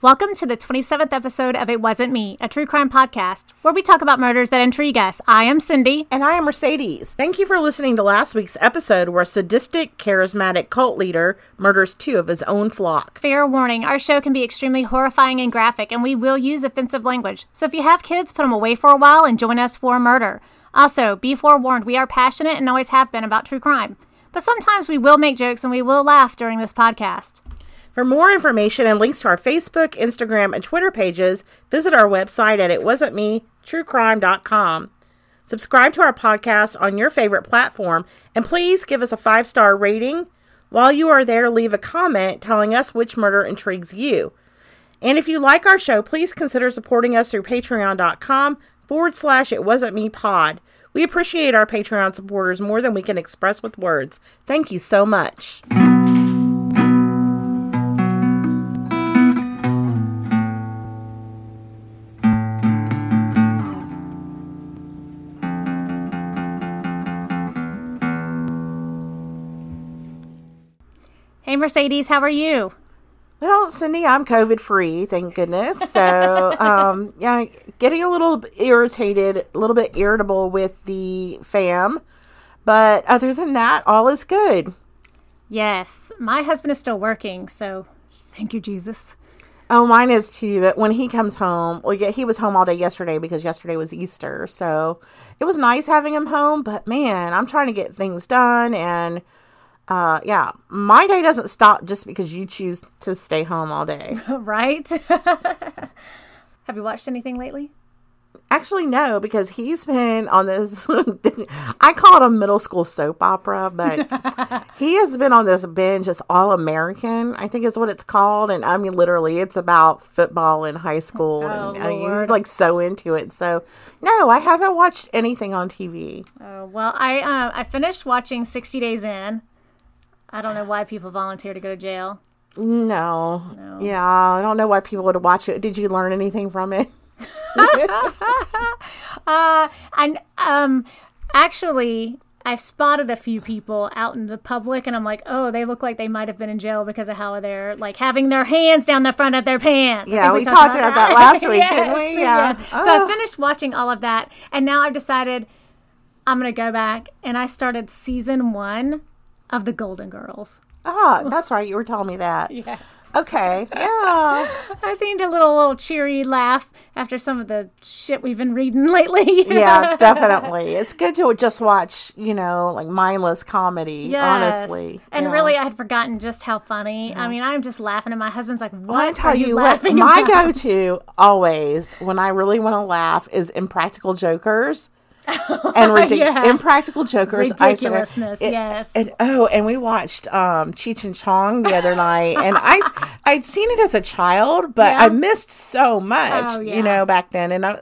Welcome to the 27th episode of It Wasn't Me, a true crime podcast, where we talk about murders that intrigue us. I am Cindy. And I am Mercedes. Thank you for listening to last week's episode where a sadistic, charismatic cult leader murders two of his own flock. Fair warning, our show can be extremely horrifying and graphic, and we will use offensive language. So if you have kids, put them away for a while and join us for a murder. Also, be forewarned, we are passionate and always have been about true crime. But sometimes we will make jokes and we will laugh during this podcast. For more information and links to our Facebook, Instagram, and Twitter pages, visit our website at itwasn'tme.truecrime.com. Subscribe to our podcast on your favorite platform and please give us a five star rating. While you are there, leave a comment telling us which murder intrigues you. And if you like our show, please consider supporting us through patreon.com forward slash it wasn't me pod. We appreciate our Patreon supporters more than we can express with words. Thank you so much. Hey, Mercedes, how are you? Well, Cindy, I'm COVID free, thank goodness. So, um, yeah, getting a little irritated, a little bit irritable with the fam. But other than that, all is good. Yes, my husband is still working, so thank you, Jesus. Oh, mine is too. But when he comes home, well, yeah, he was home all day yesterday because yesterday was Easter. So it was nice having him home. But man, I'm trying to get things done. And uh, yeah, my day doesn't stop just because you choose to stay home all day. right? have you watched anything lately? Actually, no, because he's been on this. I call it a middle school soap opera, but he has been on this binge. It's all American, I think is what it's called. And I mean, literally, it's about football in high school. Oh, and I mean, he's like so into it. So, no, I haven't watched anything on TV. Oh, well, I uh, I finished watching 60 Days In. I don't know why people volunteer to go to jail. No. No. Yeah, I don't know why people would watch it. Did you learn anything from it? Uh, and um, actually, I've spotted a few people out in the public, and I'm like, oh, they look like they might have been in jail because of how they're like having their hands down the front of their pants. Yeah, think we talked about that last week, didn't we? Yeah. yes. So I Oh. finished watching all of that, and now I've decided I'm gonna go back, and I started season one of The Golden Girls. Ah, that's right. You were telling me that. Yes. Okay. Yeah. I think a little little cheery laugh after some of the shit we've been reading lately. yeah, definitely. It's good to just watch, you know, like mindless comedy, Yes. honestly. And Yeah. really, I had forgotten just how funny. I mean, I'm just laughing, and my husband's like, "What I tell are you, you what, my about?" go to always when I really want to laugh is Impractical Jokers. And ridic- Yes. Impractical Jokers. Ridiculousness, it- yes. And oh, and we watched um, Cheech and Chong the other night, and I I'd seen it as a child, but Yeah. I missed so much, Oh, yeah. you know, back then. And I,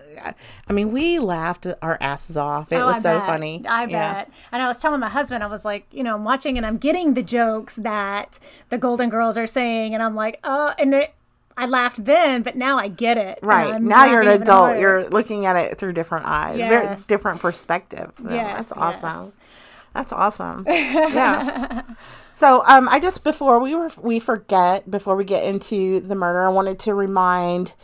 I mean, we laughed our asses off. It Oh, was I so bet. funny. I Yeah. bet. And I was telling my husband, I was like, you know, I'm watching and I'm getting the jokes that the Golden Girls are saying, and I'm like, oh, and it, I laughed then, but now I get it. Right. Now you're an adult. harder. You're looking at it through different eyes. Very different perspective. Yeah, Yes, That's awesome. yes. That's awesome. Yeah. so um I just before we were we forget before we get into the murder, I wanted to remind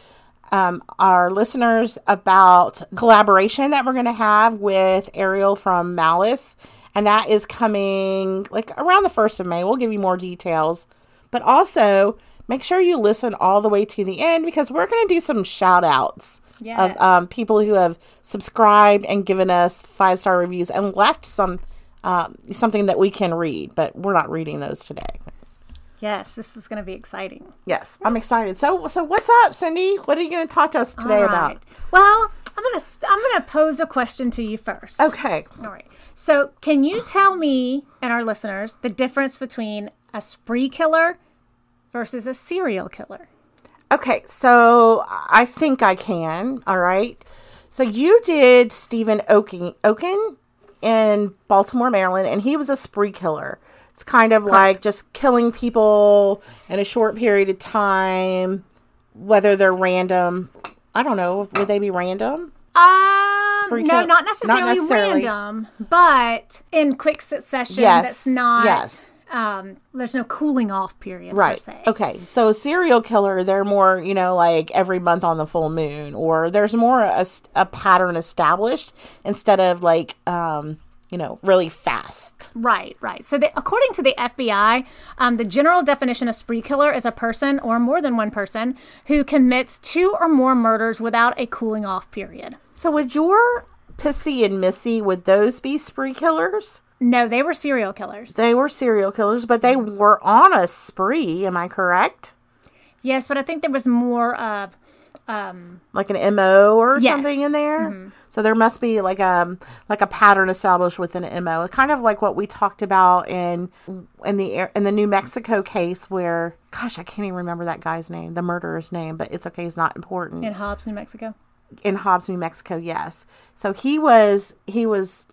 um, our listeners about collaboration that we're going to have with Ariel from Malice, and that is coming like around the first of May. We'll give you more details, but also make sure you listen all the way to the end because we're going to do some shout outs Yes. of um, people who have subscribed and given us five star reviews and left some um, something that we can read, but we're not reading those today. Yes, this is going to be exciting. Yes, I'm excited. So, so what's up, Cindy? What are you going to talk to us today All about? Well, I'm gonna I'm gonna pose a question to you first. Okay. All right. So, can you tell me and our listeners the difference between a spree killer versus a serial killer? Okay, so I think I can. All right. So you did Steven Oaken, Oken in Baltimore, Maryland, and he was a spree killer. It's kind of like just killing people in a short period of time, whether they're random. I don't know. Would they be random? Um, no, not necessarily, not necessarily. random, but in quick succession. Yes, That's not. yes. Um, there's no cooling off period per Right. se. Okay. So a serial killer, they're more, you know, like every month on the full moon, or there's more a pattern established instead of like, um, you know, really fast. Right, right. So, the, according to the FBI, um, the general definition of spree killer is a person or more than one person who commits two or more murders without a cooling off period. So would your Pissy and Missy, would those be spree killers? No, they were serial killers. They were serial killers, but they were on a spree. Am I correct? Yes, but I think there was more of um Like an MO or Yes. something in there. So there must be like a like a pattern established with an MO. Kind of like what we talked about in in the in the New Mexico case where gosh, I can't even remember that guy's name, the murderer's name, but it's okay, it's not important. in Hobbs, New Mexico. in Hobbs, New Mexico, yes. So he was he was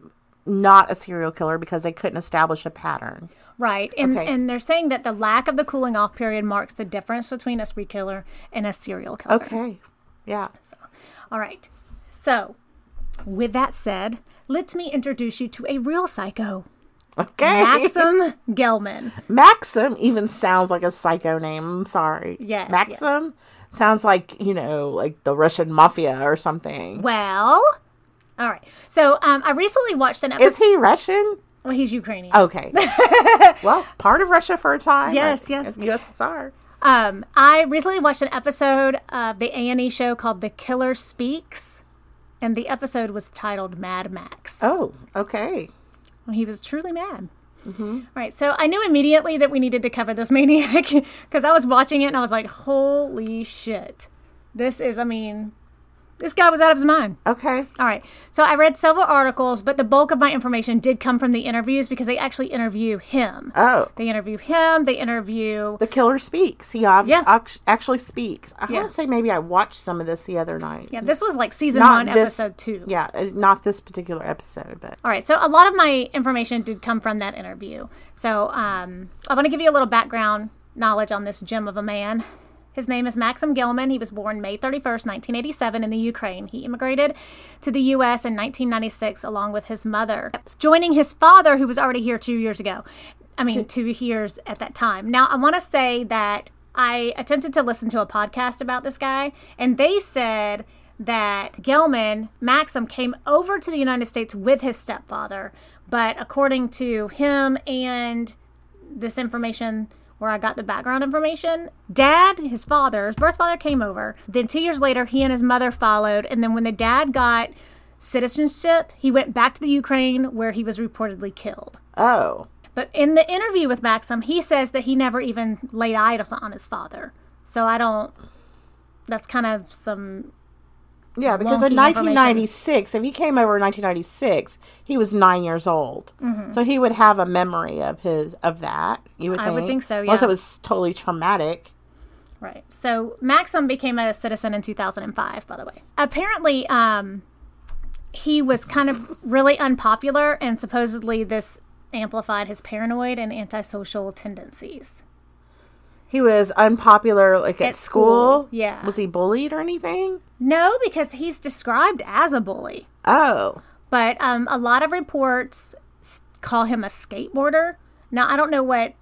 not a serial killer because they couldn't establish a pattern. Right, and Okay. and they're saying that the lack of the cooling off period marks the difference between a spree killer and a serial killer. Okay. Yeah. All right. So, with that said, let me introduce you to a real psycho, Okay. Maksim Gelman. Maksim even sounds like a psycho name. I'm sorry. Yes, Maksim sounds like, you know, like the Russian mafia or something. Well, all right. So, um, I recently watched an episode. Is he Russian? well, he's Ukrainian. Okay. well, part of Russia for a time. Yes, yes. USSR. Um, I recently watched an episode of the A and E show called The Killer Speaks, and the episode was titled Mad Max. Oh, okay. He was truly mad. Mm-hmm. Right. So I knew immediately that we needed to cover this maniac because I was watching it and I was like, holy shit. This is, I mean, this guy was out of his mind. Okay. All right. So I read several articles, but the bulk of my information did come from the interviews because they actually interview him. Oh. They interview him, they interview. The killer speaks. He ob- Yeah. act- actually speaks. I Yeah. want to say maybe I watched some of this the other night. Yeah, this was like season Not one, this- episode two. Yeah, uh, not this particular episode, but All right, so a lot of my information did come from that interview. So um, I want to give you a little background knowledge on this gem of a man. His name is Maksim Gelman. He was born May 31st, 1987, in the Ukraine. He immigrated to the U.S. in 1996 along with his mother, joining his father, who was already here two years ago. I mean, two years at that time. Now, I want to say that I attempted to listen to a podcast about this guy, and they said that Gelman, Maksim, came over to the United States with his stepfather. But according to him and this information, where I got the background information, dad, his father, his birth father came over. Then two years later, he and his mother followed. And then when the dad got citizenship, he went back to the Ukraine where he was reportedly killed. oh, But in the interview with Maksim, he says that he never even laid eyes on his father. So I don't. That's kind of some. Yeah, because in 1996, if he came over in 1996, he was nine years old, so he would have a memory of his of that. You would I think, would think so, Unless it was totally traumatic. Right. So Maksim became a citizen in 2005, by the way. Apparently, um, he was kind of really unpopular, and supposedly this amplified his paranoid and antisocial tendencies. He was unpopular, like at, At school. school, yeah. Was he bullied or anything? No, because he's described as a bully. Oh, But um, a lot of reports call him a skateboarder. Now, I don't know what,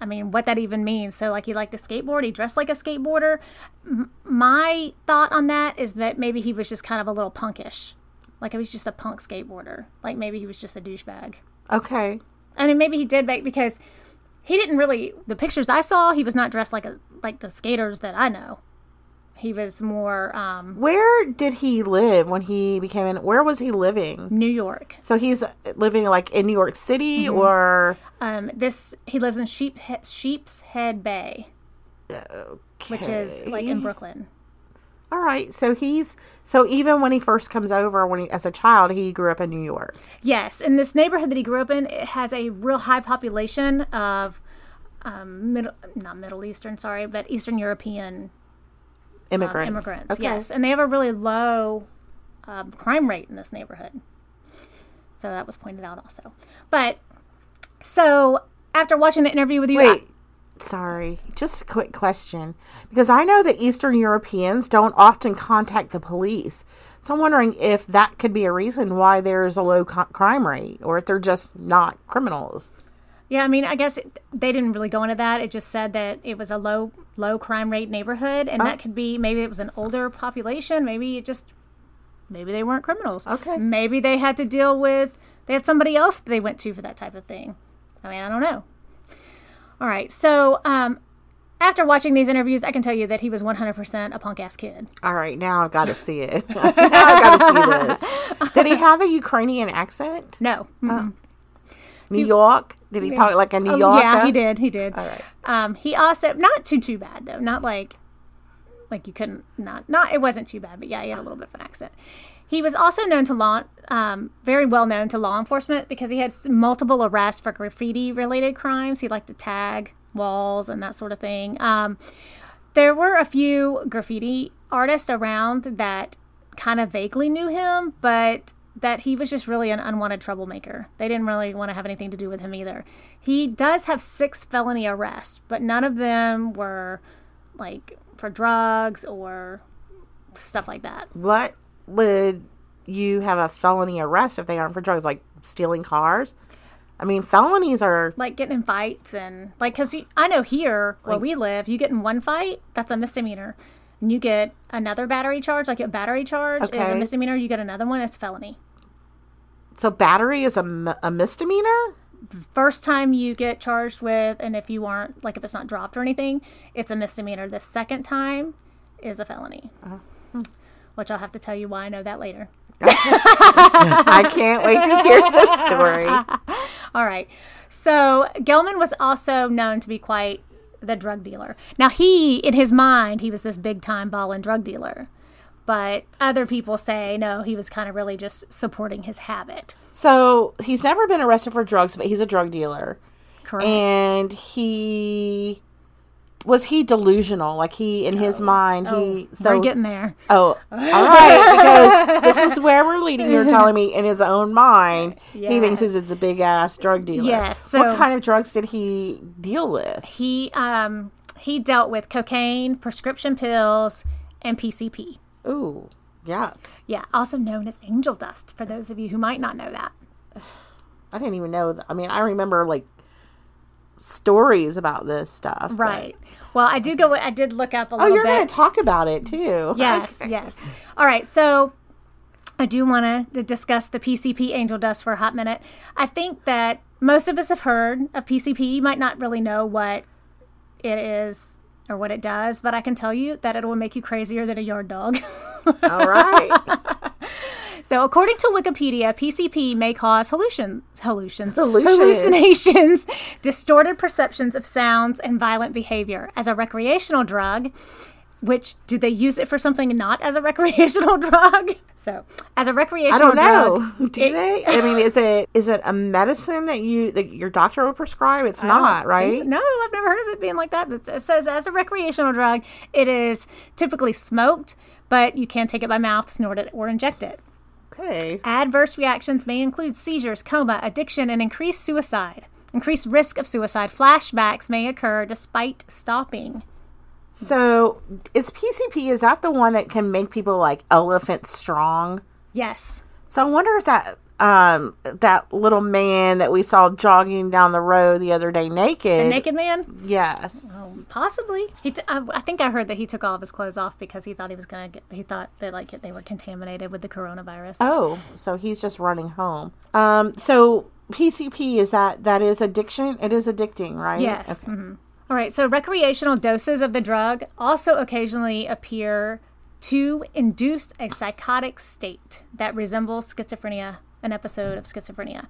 I mean, what that even means. So, like, he liked to skateboard, he dressed like a skateboarder. M- my thought on that is that maybe he was just kind of a little punkish. Like, he was just a punk skateboarder. Like, maybe he was just a douchebag. okay. I mean, maybe he did make, because he didn't really, the pictures I saw, he was not dressed like a like the skaters that I know. He was more um, Where did he live when he became an? Where was he living? New York. So he's living like in New York City, Mm-hmm. or Um, this he lives in Sheep Sheepshead Bay, which is like in Brooklyn. All right. So he's so even when he first comes over, when he as a child, he grew up in New York. Yes, and this neighborhood that he grew up in it has a real high population of um, middle not Middle Eastern, sorry, but Eastern European Immigrants. immigrants. Okay. Yes, and they have a really low um, crime rate in this neighborhood. So that was pointed out also. But so after watching the interview with you, I- Wait, sorry. Just a quick question. Because I know that Eastern Europeans don't often contact the police. So I'm wondering if that could be a reason why there's a low co- crime rate or if they're just not criminals. Yeah, I mean, I guess it, they didn't really go into that. It just said that it was a low low crime rate neighborhood, and that oh. could be maybe it was an older population. Maybe it just maybe they weren't criminals. Okay. Maybe they had to deal with they had somebody else they went to for that type of thing. I mean, I don't know. All right, so um, after watching these interviews, I can tell you that he was 100% a punk ass kid. All right, now I've got to see it. now I've got to see this. Did he have a Ukrainian accent? No. Mm-mm. New York? Did he talk like a New Oh, Yorker? yeah, he did. He did. All right. Um, he also not too too bad though. Not like like you couldn't not not it wasn't too bad, but yeah, he had a little bit of an accent. He was also known to law, um, very well known to law enforcement because he had multiple arrests for graffiti related crimes. He liked to tag walls and that sort of thing. Um, there were a few graffiti artists around that kind of vaguely knew him, but that he was just really an unwanted troublemaker. They didn't really want to have anything to do with him either. He does have six felony arrests, but none of them were like for drugs or stuff like that. What would you have a felony arrest if they aren't for drugs, like stealing cars? I mean, felonies are Like getting in fights and like, because I know here where we live, you get in one fight, that's a misdemeanor. And you get another battery charge, like a battery charge is a misdemeanor. You get another one, it's felony. so battery is a, a misdemeanor. first time you get charged with, and if you aren't, like if it's not dropped or anything, it's a misdemeanor. The second time is a felony. Uh-huh. Hmm. Which I'll have to tell you why I know that later. I can't wait to hear this story. All right. So Gelman was also known to be quite the drug dealer. Now he, in his mind, he was this big time ball and drug dealer. But other people say no, he was kind of really just supporting his habit. So he's never been arrested for drugs, but he's a drug dealer, Correct. and he was he delusional? Like he in his mind, he so We're getting there. Oh, all right. Because this is where we're leading. You're telling me in his own mind, he thinks he's it's a big ass drug dealer. Yes, what kind of drugs did he deal with? He um he dealt with cocaine, prescription pills, and PCP. Ooh, yeah. Yeah, also known as angel dust for those of you who might not know that. I didn't even know. That. I mean, I remember like stories about this stuff. but- Right. Well, I do go. I did look up a Oh, little you're going to talk about it too. yes, yes. All right, so I do want to discuss the PCP angel dust for a hot minute. I think that most of us have heard of PCP. You might not really know what it is or what it does, but I can tell you that it will make you crazier than a yard dog. All right. So, according to Wikipedia, PCP may cause hallucin- hallucins, Hallucinations. hallucinations, distorted perceptions of sounds, and violent behavior. As a recreational drug, which do they use it for something not as a recreational drug? So, as a recreational drug. I don't know. drug, Do they? I mean, is it is it a medicine that you that your doctor would prescribe? It's not, right? No, I've never heard of it being like that. But it says as a recreational drug, it is typically smoked, but you can take it by mouth, snort it, or inject it. Okay. Adverse reactions may include seizures, coma, addiction, and increased suicide. Increased risk of suicide. Flashbacks may occur despite stopping. So, is PCP is that the one that can make people like elephant strong? Yes. So I wonder if that um that little man that we saw jogging down the road the other day naked. A naked man? Yes. Possibly. He. T- I, I think I heard that he took all of his clothes off because he thought he was gonna get. He thought that like they were contaminated with the coronavirus. Oh, so he's just running home. Um so PCP is that that is addiction? It is addicting, right? Yes. Okay. mhm. All right. So recreational doses of the drug also occasionally appear to induce a psychotic state that resembles schizophrenia, an episode of schizophrenia.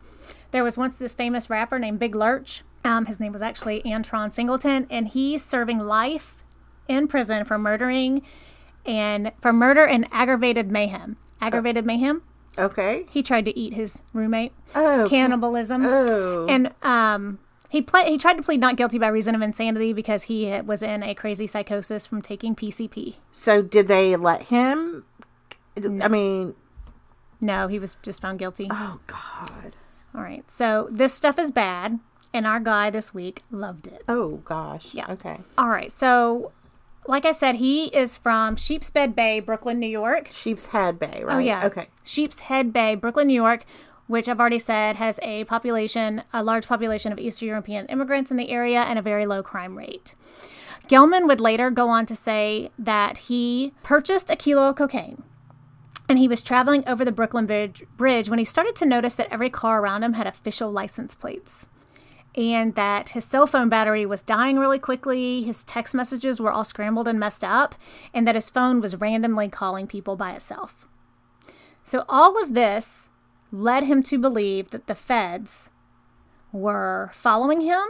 There was once this famous rapper named Big Lurch. Um, his name was actually Antron Singleton, and he's serving life in prison for murdering and for murder and aggravated mayhem. Aggravated mayhem. Okay. He tried to eat his roommate. Oh. Cannibalism. Oh. And um, he play, he tried to plead not guilty by reason of insanity because he was in a crazy psychosis from taking PCP. So did they let him I mean, No, he was just found guilty. oh god. All right. So this stuff is bad, and our guy this week loved it. Oh gosh. Yeah. Okay. All right. So, like I said, he is from Sheepshead Bay, Brooklyn, New York. Sheepshead Bay, oh, right? Oh yeah. Okay. Sheepshead Bay, Brooklyn, New York, which I've already said has a population, a large population of Eastern European immigrants in the area and a very low crime rate. Gelman would later go on to say that he purchased a kilo of cocaine and he was traveling over the Brooklyn Bridge, when he started to notice that every car around him had official license plates and that his cell phone battery was dying really quickly, his text messages were all scrambled and messed up, and that his phone was randomly calling people by itself. So, all of this led him to believe that the feds were following him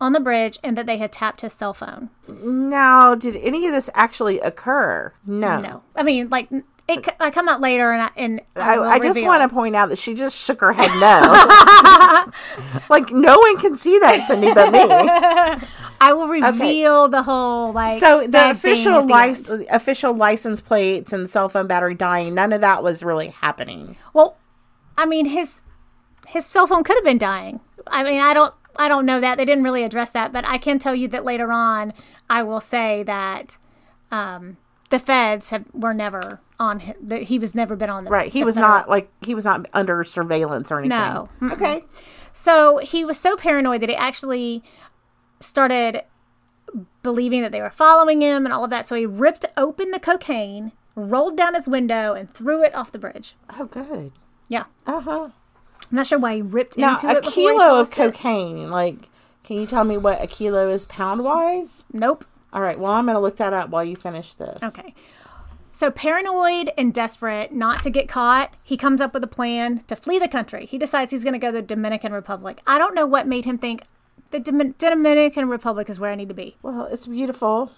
on the bridge and that they had tapped his cell phone. Now, did any of this actually occur? No. No. I mean, like, it, I come out later and I, and I, will I just want to point out that she just shook her head no. like no one can see that, Cindy, but me. I will reveal the whole like So the official end. license, official license plates and cell phone battery dying, none of that was really happening. Well, I mean his his cell phone could have been dying. I mean, I don't I don't know that they didn't really address that, but I can tell you that later on I will say that um, the feds have were never on he was never been on the Right. He the was federal- not like he was not under surveillance or anything. No. Mm-mm. Okay. So he was so paranoid that he actually started believing that they were following him and all of that. So he ripped open the cocaine, rolled down his window, and threw it off the bridge. Oh, good. Yeah. Uh huh. I'm not sure why he ripped Now into a it he kilo of us it. cocaine. Like, can you tell me what a kilo is pound wise? Nope. All right. Well, I'm gonna look that up while you finish this. Okay. So, paranoid and desperate not to get caught, he comes up with a plan to flee the country. He decides he's going to go to the Dominican Republic. I don't know what made him think the Domin- Dominican Republic is where I need to be. Well, it's beautiful.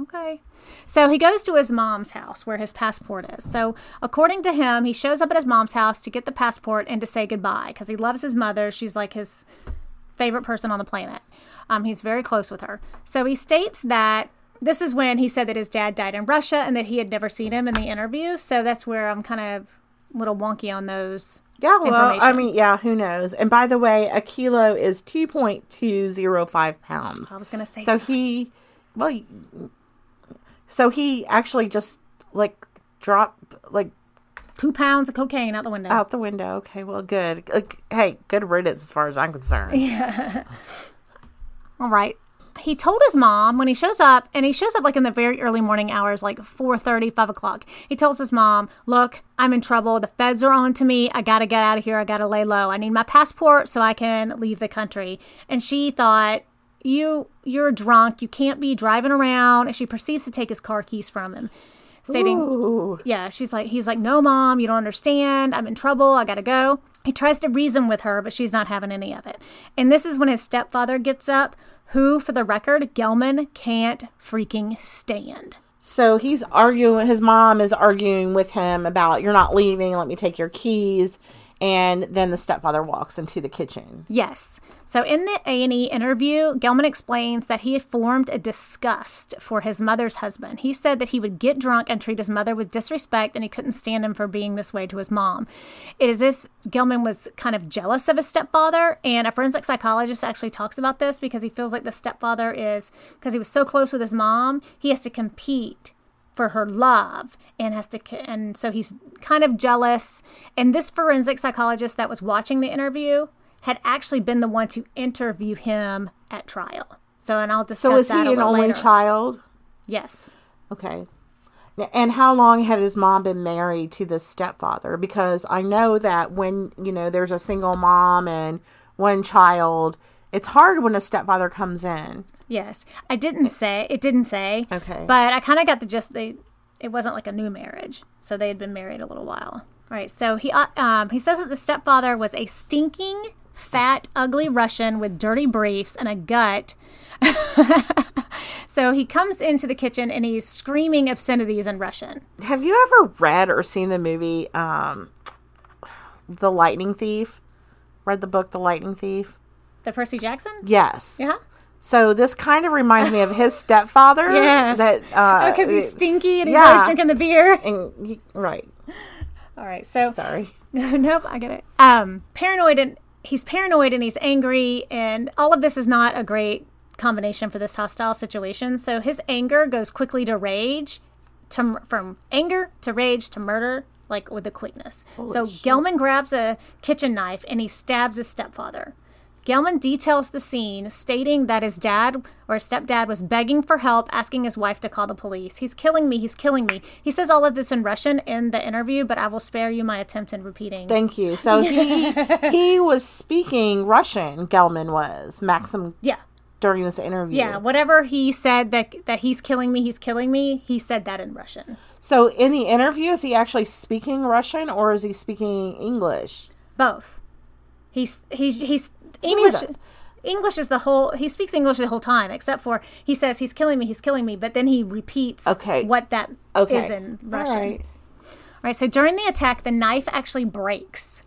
Okay. So he goes to his mom's house where his passport is. So, according to him, he shows up at his mom's house to get the passport and to say goodbye because he loves his mother. She's like his favorite person on the planet. Um, he's very close with her. So, he states that this is when he said that his dad died in Russia and that he had never seen him in the interview. So, that's where I'm kind of a little wonky on those. Yeah, well, I mean, yeah, who knows? And by the way, a kilo is 2.205 pounds. I was going to say, So he, well, so he actually just like dropped like two pounds of cocaine out the window. out the window. Okay, well, good. Like, hey, good riddance as far as I'm concerned. All right. He told his mom when he shows up, and he shows up like in the very early morning hours, like 4.30, 5 o'clock. He tells his mom, look, I'm in trouble. The feds are on to me. I got to get out of here. I got to lay low. I need my passport so I can leave the country. And she thought, you, you're drunk. You can't be driving around. And she proceeds to take his car keys from him, stating, Ooh. yeah, she's like, he's like, no, mom, you don't understand. I'm in trouble. I gotta go. He tries to reason with her, but she's not having any of it. And this is when his stepfather gets up, who, for the record, Gelman can't freaking stand. So he's arguing. His mom is arguing with him about you're not leaving. Let me take your keys. And then the stepfather walks into the kitchen. Yes. So in the A&E interview, Gelman explains that he had formed a disgust for his mother's husband. He said that he would get drunk and treat his mother with disrespect and he couldn't stand him for being this way to his mom. It is if Gelman was kind of jealous of his stepfather and a forensic psychologist actually talks about this because he feels like the stepfather is because he was so close with his mom, he has to compete for her love and has to and so he's kind of jealous and this forensic psychologist that was watching the interview had actually been the one to interview him at trial so and i'll discuss So is he that a an only later. child? yes Okay. And how long had his mom been married to this stepfather? Because I know that when, you know, there's a single mom and one child, it's hard when a stepfather comes in. yes i didn't say it didn't say Okay. but i kind of got the gist they it wasn't like a new marriage so they had been married a little while all right so he uh, um, he says that the stepfather was a stinking fat ugly russian with dirty briefs and a gut so he comes into the kitchen and he's screaming obscenities in russian Have you ever read or seen the movie um The Lightning Thief? Read the book The Lightning Thief? The percy jackson Yes. yeah So this kind of reminds me of his stepfather. yes That uh because he's stinky and he's yeah. always drinking the beer and he- right. all right so Sorry. nope, I get it. Um, paranoid and he's paranoid and he's angry, and all of this is not a great combination for this hostile situation. So his anger goes quickly to rage, to from anger to rage to murder like with the quickness. so Gelman grabs a kitchen knife and he stabs his stepfather. Gelman details the scene, stating that his dad or his stepdad was begging for help, asking his wife to call the police. He's killing me, he's killing me. He says all of this in Russian in the interview, but I will spare you my attempt in repeating. Thank you. So he he was speaking Russian. Gelman was Maksim yeah. during this interview. Yeah, whatever he said that that he's killing me, he's killing me, he said that in Russian. So in the interview, is he actually speaking Russian or is he speaking English? Both. He's he's he's English. English is the whole. He speaks English the whole time, except for he says he's killing me, he's killing me, but then he repeats Okay. what that is Okay. in Russian. right. All right. So during the attack, the knife actually breaks,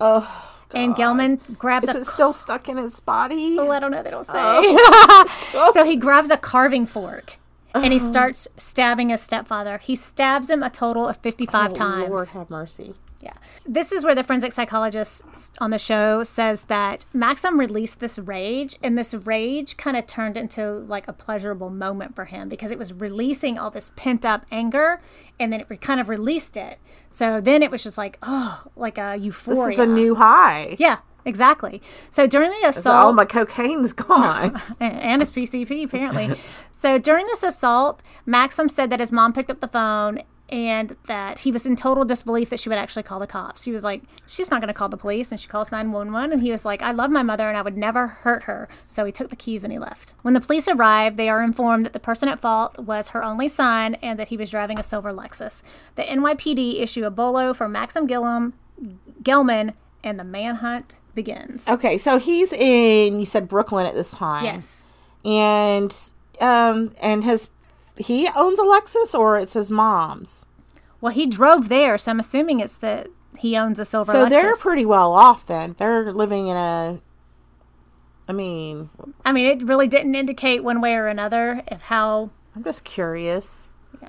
Oh, and Gelman grabs is it still stuck in his body? Oh, I don't know. They don't say. Oh. so he grabs a carving fork. And he oh. starts stabbing his stepfather. He stabs him a total of 55 times. Oh, Lord have mercy. Yeah. This is where the forensic psychologist on the show says that Maksim released this rage, and this rage kind of turned into like a pleasurable moment for him because it was releasing all this pent up anger, and then it re- kind of released it. So then it was just like, oh, like a euphoria. This is a new high. yeah, exactly. So during the assault, all my cocaine's gone. and and his PCP apparently. so during this assault, Maksim said that his mom picked up the phone and that he was in total disbelief that she would actually call the cops. She was like, "She's not going to call the police," and she calls nine one one. And he was like, "I love my mother and I would never hurt her." So he took the keys and he left. When the police arrived, they are informed that the person at fault was her only son and that he was driving a silver Lexus. The NYPD issue a bolo for Maksim Gillum, Gelman, and the manhunt begins. okay, so he's in. You said Brooklyn at this time. Yes. and um and his he owns a Lexus or it's his mom's. Well, he drove there, so I'm assuming it's that he owns a silver So Lexus. they're pretty well off then. They're living in a. I mean, I mean, it really didn't indicate one way or another of how. I'm just curious. Yeah.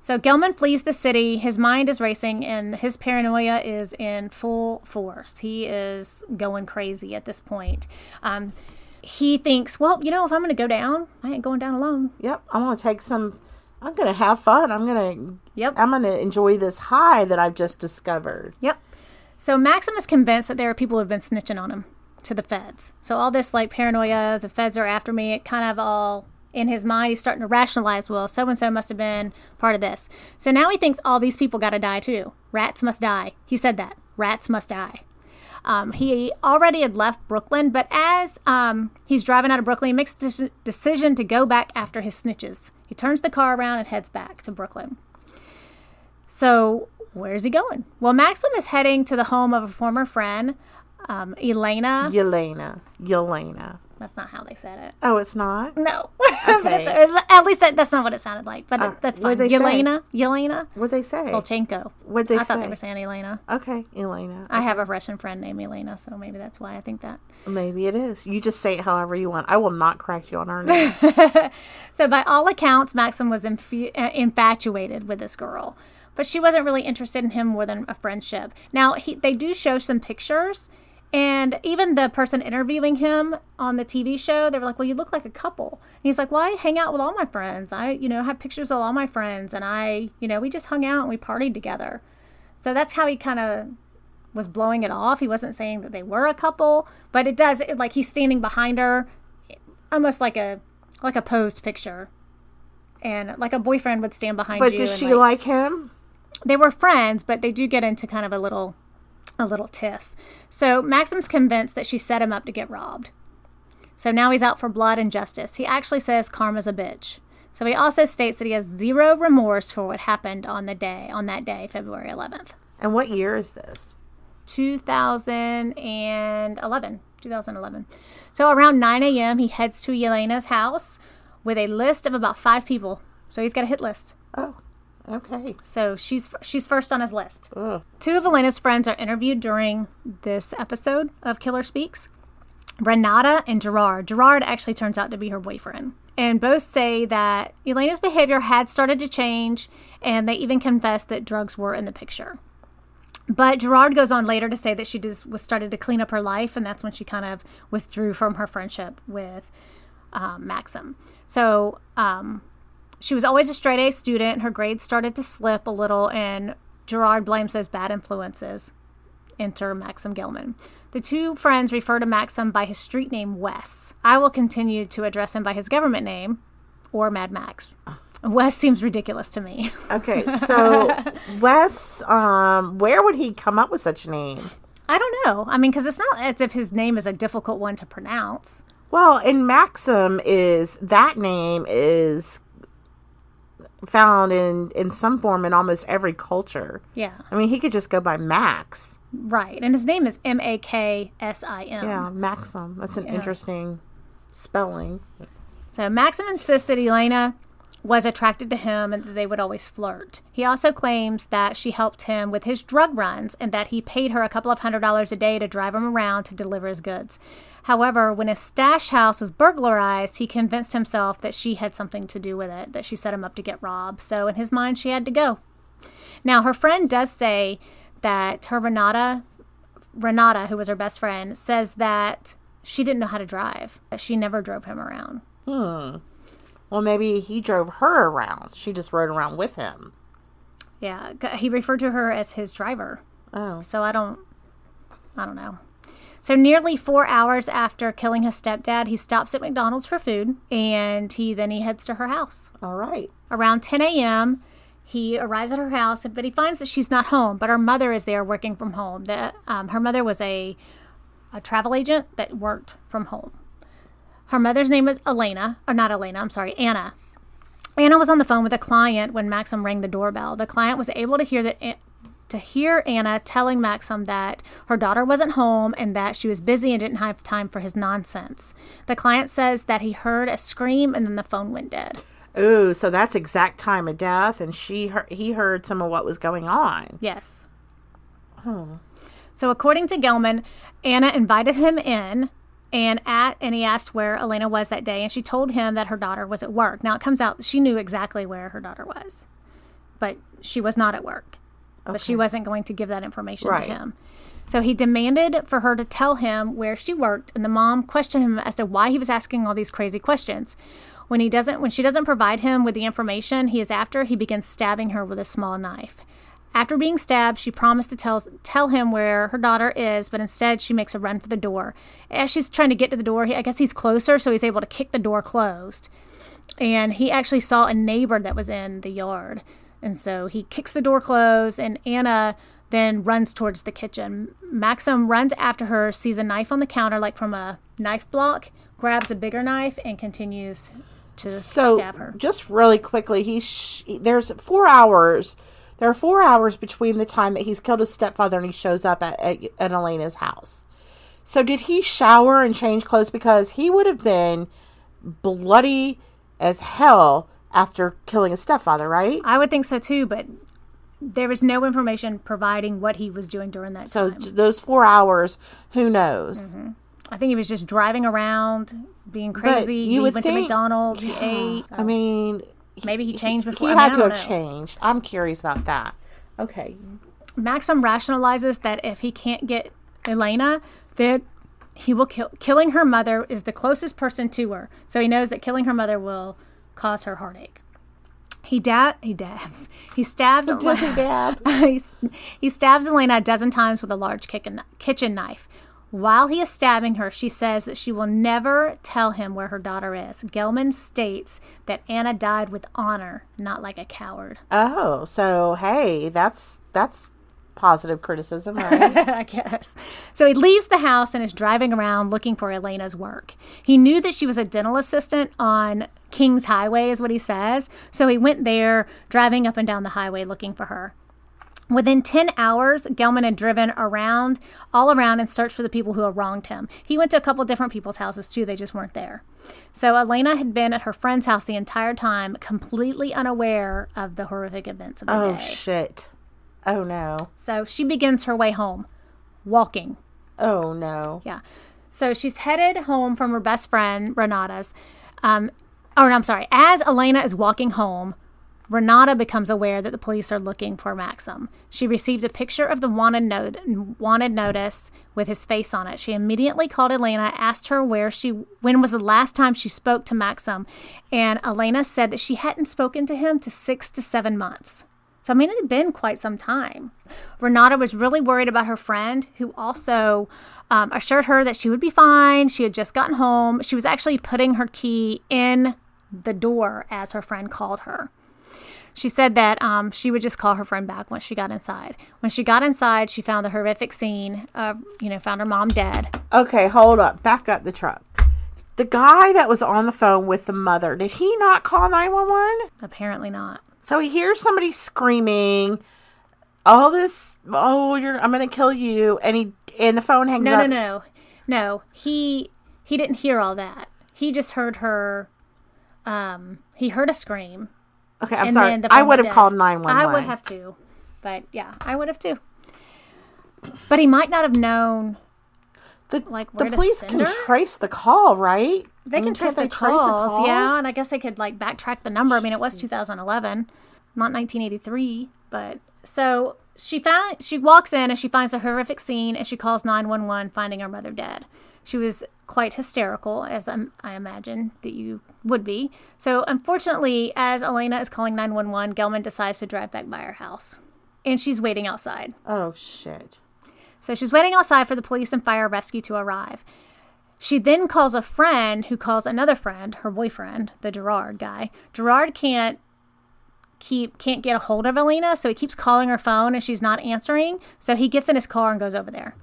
So Gelman flees the city. His mind is racing, and his paranoia is in full force. He is going crazy at this point. Um, he thinks, well, you know, if I'm going to go down, I ain't going down alone. Yep, I'm gonna take some. I'm gonna have fun. I'm gonna. Yep. I'm gonna enjoy this high that I've just discovered. Yep. So Maksim is convinced that there are people who have been snitching on him to the feds. So all this like paranoia, the feds are after me, it kind of all in his mind, he's starting to rationalize, well, so and so must have been part of this. So now he thinks all these people got to die too. Rats must die. He said that. Rats must die. Um, he already had left Brooklyn, but as um, he's driving out of Brooklyn, he makes a decision to go back after his snitches. He turns the car around and heads back to Brooklyn. So, where's he going? Well, Maksim is heading to the home of a former friend, um, Elena. Elena. Yelena. That's not how they said it. Oh, it's not. No. Okay. At least that, that's not what it sounded like, but Uh, that's fine. they say? Yelena. Yelena What'd they say? Bulchenko. What'd they I thought they were saying Elena. Okay, Elena. I have a Russian friend named Elena, so maybe that's why I think that. Maybe it is. You just say it however you want. I will not correct you on our name. So, by all accounts, Maksim was infu- uh, infatuated with this girl, but she wasn't really interested in him more than a friendship. Now, he, they do show some pictures, and even the person interviewing him on the TV show, they were like, "Well, you look like a couple." And he's like, "Well, I hang out with all my friends. I, you know, have pictures of all my friends, and I, you know, we just hung out and we partied together." So that's how he kind of was blowing it off. He wasn't saying that they were a couple, but it does it, like he's standing behind her, almost like a like a posed picture, and like a boyfriend would stand behind But you. does she like him? they were friends, but they do get into kind of a little a little tiff. So Maksim's convinced that she set him up to get robbed. So now he's out for blood and justice. He actually says karma's a bitch. So he also states that he has zero remorse for what happened on the day, on that day, February 11th. And what year is this? 2011. 2011. So around 9 a.m., he heads to Yelena's house with a list of about five people. So he's got a hit list. Oh, okay. So she's she's first on his list. Ugh. Two of Elena's friends are interviewed during this episode of Killer Speaks. Renata and Gerard. Gerard actually turns out to be her boyfriend. And both say that Elena's behavior had started to change, and they even confess that drugs were in the picture. But Gerard goes on later to say that she just was started to clean up her life, and that's when she kind of withdrew from her friendship with um, Maksim. So um, she was always a straight A student. Her grades started to slip a little, and Gerard blames those bad influences. Enter Maksim Gelman. The two friends refer to Maksim by his street name, Wes. I will continue to address him by his government name, or Mad Max. Wes seems ridiculous to me. Okay, so Wes, um, where would he come up with such a name? I don't know. I mean, because it's not as if his name is a difficult one to pronounce. Well, and Maksim is that name is found in in some form in almost every culture. Yeah. I mean, he could just go by Max. Right. And his name is M A K S I M. Yeah, Maksim. That's an interesting spelling. So Maksim insists that Elena was attracted to him and that they would always flirt. He also claims that she helped him with his drug runs and that he paid her a couple of hundred dollars a day to drive him around to deliver his goods. However, when his stash house was burglarized, he convinced himself that she had something to do with it, that she set him up to get robbed. So in his mind, she had to go. Now, her friend does say that her Renata, Renata, who was her best friend, says that she didn't know how to drive, that she never drove him around. Hmm. Well, maybe he drove her around. She just rode around with him. Yeah, he referred to her as his driver. Oh. So I don't, I don't know. So nearly four hours after killing his stepdad, he stops at McDonald's for food, and he then he heads to her house. All right. Around 10 a.m., he arrives at her house, but he finds that she's not home. But her mother is there working from home. The, um, her mother was a a travel agent that worked from home. Her mother's name is Elena, or not Elena. I'm sorry, Anna. Anna was on the phone with a client when Maksim rang the doorbell. The client was able to hear that to hear Anna telling Maksim that her daughter wasn't home and that she was busy and didn't have time for his nonsense. The client says that he heard a scream and then the phone went dead. Ooh, so that's exact time of death, and she heard, he heard some of what was going on. Yes. Hmm. So according to Gelman, Anna invited him in and at and he asked where Elena was that day and she told him that her daughter was at work. Now it comes out she knew exactly where her daughter was. But she was not at work. But she wasn't going to give that information Right. to him. So he demanded for her to tell him where she worked and the mom questioned him as to why he was asking all these crazy questions. When he doesn't when she doesn't provide him with the information he is after, he begins stabbing her with a small knife. After being stabbed, she promised to tell tell him where her daughter is, but instead she makes a run for the door. As she's trying to get to the door, he, I guess he's closer, so he's able to kick the door closed. And he actually saw a neighbor that was in the yard, and so he kicks the door closed, and Anna then runs towards the kitchen. Maksim runs after her, sees a knife on the counter, like from a knife block, grabs a bigger knife, and continues to So, stab her. just really quickly, he sh- there's four hours. There are four hours between the time that he's killed his stepfather and he shows up at, at, at Elena's house. So, did he shower and change clothes? Because he would have been bloody as hell after killing his stepfather, right? I would think so too, but there was no information providing what he was doing during that So, time. j- those four hours, who knows? Mm-hmm. I think he was just driving around, being crazy. you he would went think- to McDonald's. He ate. I mean, Maybe he changed he before. I had mean, I to have know. changed. I'm curious about that. Okay. Maksim rationalizes that if he can't get Elena, that he will kill. Killing her mother is the closest person to her, so he knows that killing her mother will cause her heartache. He dab he dabs. He stabs. Does he dab? he, he stabs Elena a dozen times with a large kitchen kitchen knife. While he is stabbing her, she says that she will never tell him where her daughter is. Gelman states that Anna died with honor, not like a coward. Oh, so hey, that's that's positive criticism, right? I guess. So he leaves the house and is driving around looking for Elena's work. He knew that she was a dental assistant on King's Highway, is what he says. So he went there, driving up and down the highway looking for her. Within 10 hours, Gelman had driven around, all around, and searched for the people who had wronged him. He went to a couple different people's houses too, they just weren't there. So Elena had been at her friend's house the entire time, completely unaware of the horrific events of the oh day. Oh, shit. Oh no. So she begins her way home, walking. Oh no. Yeah. So she's headed home from her best friend, Renata's. Um, or, no, I'm sorry. As Elena is walking home, Renata becomes aware that the police are looking for Maksim. She received a picture of the wanted, note, wanted notice with his face on it. She immediately called Elena, asked her where she, when was the last time she spoke to Maksim, and Elena said that she hadn't spoken to him to six to seven months. So, I mean, it had been quite some time. Renata was really worried about her friend, who also um, assured her that she would be fine. She had just gotten home. She was actually putting her key in the door as her friend called her. She said that um, she would just call her friend back once she got inside. When she got inside, she found the horrific scene of, you know, found her mom dead. Okay, hold up. Back up the truck. The guy that was on the phone with the mother, did he not call 911? Apparently not. So he hears somebody screaming, all this, oh, you're, I'm going to kill you. And he, and the phone hangs No, up. no, no, no. No. He he didn't hear all that. He just heard her. Um, he heard a scream. Okay, I'm sorry. the I would have called 911. I would have too, but yeah, I would have too. But he might not have known. The, like, the police can her? trace the call, right? They can trace can't the calls, yeah, and I guess they could like backtrack the number. I mean, it was 2011, not 1983, but so she found she walks in and she finds a horrific scene and she calls 911, finding her mother dead. She was quite hysterical, as I'm, I imagine that you would be. So, unfortunately, as Elena is calling 911, Gelman decides to drive back by her house, and she's waiting outside. Oh, shit. So she's waiting outside for the police and fire rescue to arrive. She then calls a friend who calls another friend, her boyfriend, the Gerard guy. Gerard can't keep can't get a hold of Elena, so he keeps calling her phone and she's not answering. So he gets in his car and goes over there.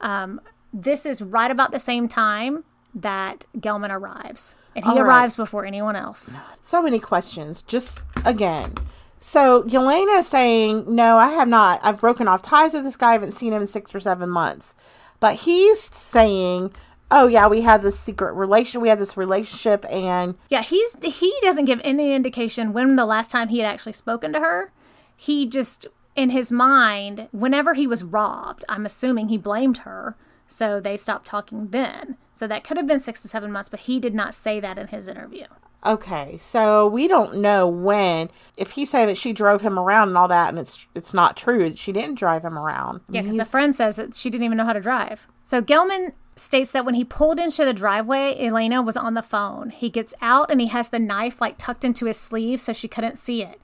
Um, this is right about the same time that Gelman arrives, and he right. arrives before anyone else. So many questions. Just again. So Yelena is saying, No, I have not. I've broken off ties with this guy. I haven't seen him in six or seven months. But he's saying, Oh, yeah, we had this secret relation. We had this relationship, and Yeah, he's he doesn't give any indication when the last time he had actually spoken to her. He just in his mind, whenever he was robbed, I'm assuming he blamed her, so they stopped talking then. So that could have been 6 to 7 months, but he did not say that in his interview. Okay, so we don't know when. If he's saying that she drove him around and all that, and it's it's not true, she didn't drive him around. I Yeah, because the friend says that she didn't even know how to drive. So Gelman states that when he pulled into the driveway, Elena was on the phone. He gets out and he has the knife like tucked into his sleeve so she couldn't see it.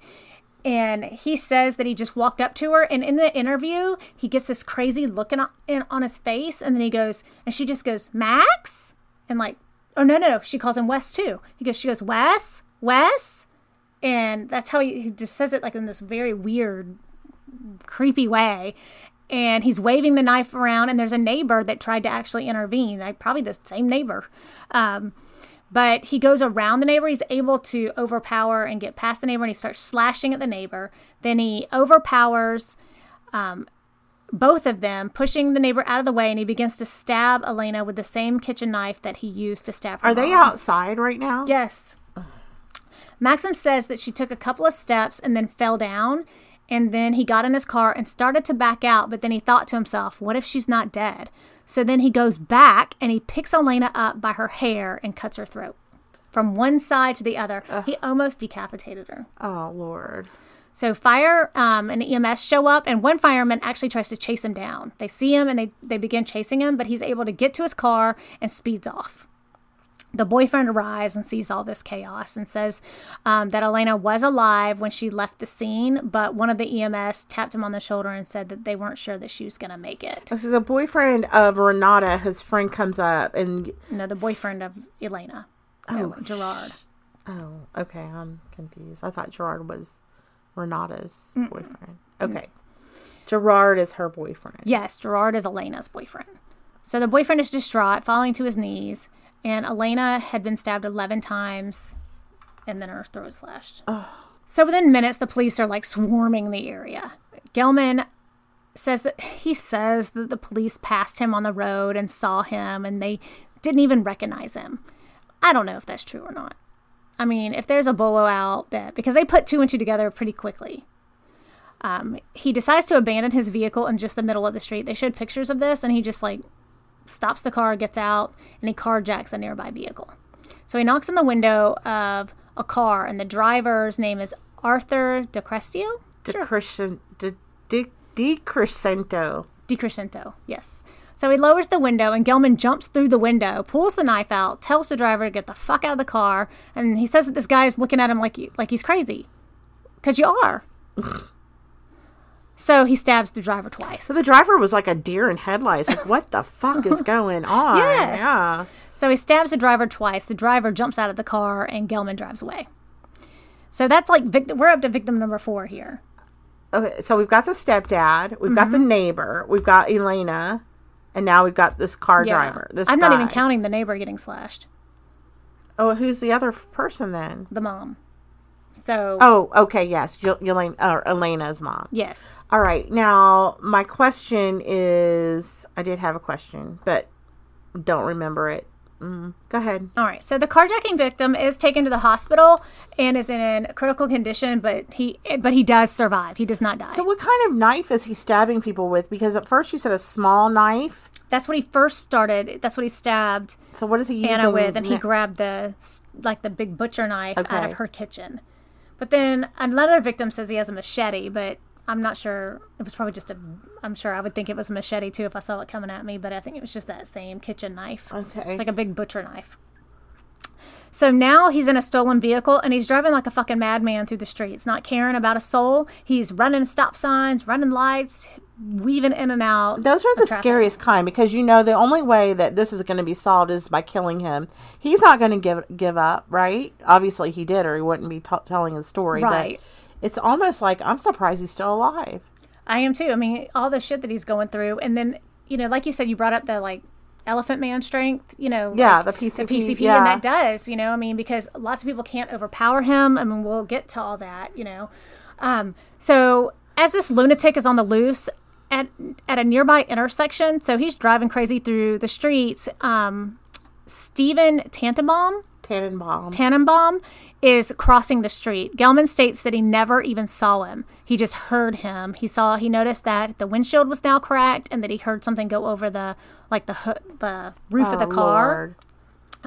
And he says that he just walked up to her, and in the interview, he gets this crazy look in, in, on his face, and then he goes, and she just goes, Max? And like, oh, no, no, no. She calls him Wes too. He goes, she goes, Wes? Wes? And that's how he, he just says it like in this very weird creepy way. And he's waving the knife around, and there's a neighbor that tried to actually intervene, like probably the same neighbor. Um, but he goes around the neighbor. He's able to overpower and get past the neighbor, and he starts slashing at the neighbor. Then he overpowers um, both of them, pushing the neighbor out of the way, and he begins to stab Elena with the same kitchen knife that he used to stab her. Are they outside right now? Yes. Maksim says that she took a couple of steps and then fell down. And then he got in his car and started to back out. But then he thought to himself, what if she's not dead? So then he goes back and he picks Elena up by her hair and cuts her throat from one side to the other. He almost decapitated her. Oh Lord. So fire um, and EMS show up, and one fireman actually tries to chase him down. They see him and they, they begin chasing him, but he's able to get to his car and speeds off. The boyfriend arrives and sees all this chaos and says um, that Elena was alive when she left the scene, but one of the EMS tapped him on the shoulder and said that they weren't sure that she was going to make it. This is a boyfriend of Renata. His friend comes up and No, the boyfriend of Elena, oh, Gerard. oh, okay, I'm confused. I thought Gerard was Renata's boyfriend. Okay, Gerard is her boyfriend. Yes, Gerard is Elena's boyfriend. So the boyfriend is distraught, falling to his knees, and Elena had been stabbed 11 times and then her throat slashed. So within minutes, the police are like swarming the area. Gelman says that he says that the police passed him on the road and saw him and they didn't even recognize him. I don't know if that's true or not. I mean, if there's a bolo out that because they put two and two together pretty quickly. Um, he decides to abandon his vehicle in just the middle of the street. They showed pictures of this, and he just like stops the car, gets out, and he carjacks a nearby vehicle. So he knocks on the window of a car, and the driver's name is Arthur DeCrestio. Decrescent, de, de, decrescento. DeCrescento, yes. So he lowers the window, and Gelman jumps through the window, pulls the knife out, tells the driver to get the fuck out of the car, and he says that this guy is looking at him like like he's crazy, because you are. So he stabs the driver twice. So the driver was like a deer in headlights. Like, what the fuck is going on? Yes. Yeah. So he stabs the driver twice. The driver jumps out of the car and Gelman drives away. So that's like victim. We're up to victim number four here. Okay, so we've got the stepdad, we've got Mm-hmm. the neighbor, we've got Elena, and now we've got this car Yeah. driver. This I'm not even counting the neighbor getting slashed. Oh, who's the other f- person then? The mom. So Oh, okay, yes, Elena, or Elena's mom. yes. All right, now my question is, I did have a question, but don't remember it. Mm, go ahead. All right. So the carjacking victim is taken to the hospital and is in a critical condition, but he but he does survive. He does not die. So, what kind of knife is he stabbing people with? Because at first you said a small knife. that's what he first started. That's what he stabbed So, what is he using? Anna with, and he grabbed the like the big butcher knife out of her kitchen. But then another victim says he has a machete, but I'm not sure. It was probably just a. I'm sure I would think it was a machete too if I saw it coming at me, but I think it was just that same kitchen knife. Okay. It's like a big butcher knife. So now he's in a stolen vehicle and he's driving like a fucking madman through the streets, not caring about a soul. He's running stop signs, running lights, weaving in and out. Those are the traffic. scariest kind because you know the only way that this is going to be solved is by killing him. He's not going to give give up, right? Obviously, he did, or he wouldn't be t- telling his story. Right. But it's almost like I'm surprised he's still alive. I am too. I mean, all the shit that he's going through, and then you know, like you said, you brought up the like elephant man strength. You know, Yeah, like, the PCP, the PCP, yeah. and that does. You know, I mean, because lots of people can't overpower him. I mean, we'll get to all that. You know, um, so as this lunatic is on the loose at at a nearby intersection, so he's driving crazy through the streets. Um, Stephen Tantenbaum. Tannenbaum. Tannenbaum is crossing the street. Gelman states that he never even saw him. He just heard him. He saw he noticed that the windshield was now cracked and that he heard something go over the like the the roof of the Oh, car. Lord.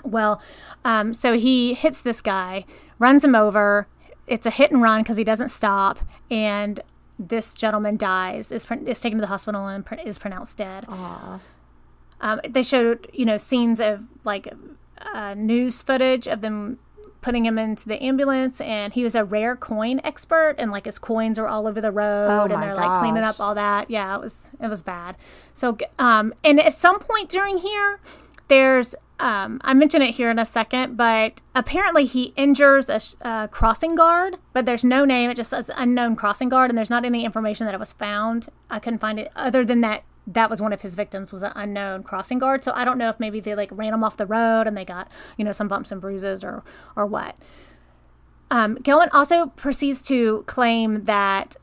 Well, um, so he hits this guy, runs him over. It's a hit and run because he doesn't stop, and this gentleman dies. is is taken to the hospital and is pronounced dead. Um, they showed you know scenes of like uh, news footage of them putting him into the ambulance, and he was a rare coin expert, and like his coins were all over the road, Oh, and they're like cleaning up all that. Yeah, it was it was bad. So, um, and at some point during here, there's um, I mention it here in a second, but apparently he injures a, a crossing guard, but there's no name. It just says unknown crossing guard, and there's not any information that it was found. I couldn't find it other than that that was one of his victims was an unknown crossing guard. So I don't know if maybe they like ran him off the road and they got you know some bumps and bruises or or what. Um, also proceeds to claim that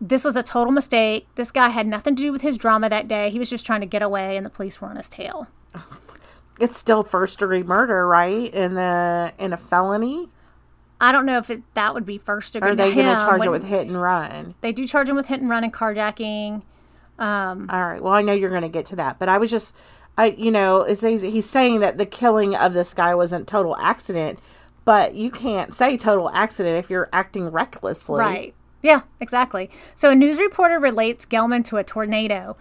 this was a total mistake. This guy had nothing to do with his drama that day. He was just trying to get away, and the police were on his tail. It's still first degree murder, right? In the in a felony, I don't know if it, that would be first degree. are they going to charge it with hit and run? They do charge him with hit and run and carjacking. Um, All right. Well, I know you're going to get to that, but I was just, I, you know, it's easy. He's saying that the killing of this guy wasn't total accident, but you can't say total accident if you're acting recklessly. Right. Yeah, exactly. So a news reporter relates Gelman to a tornado,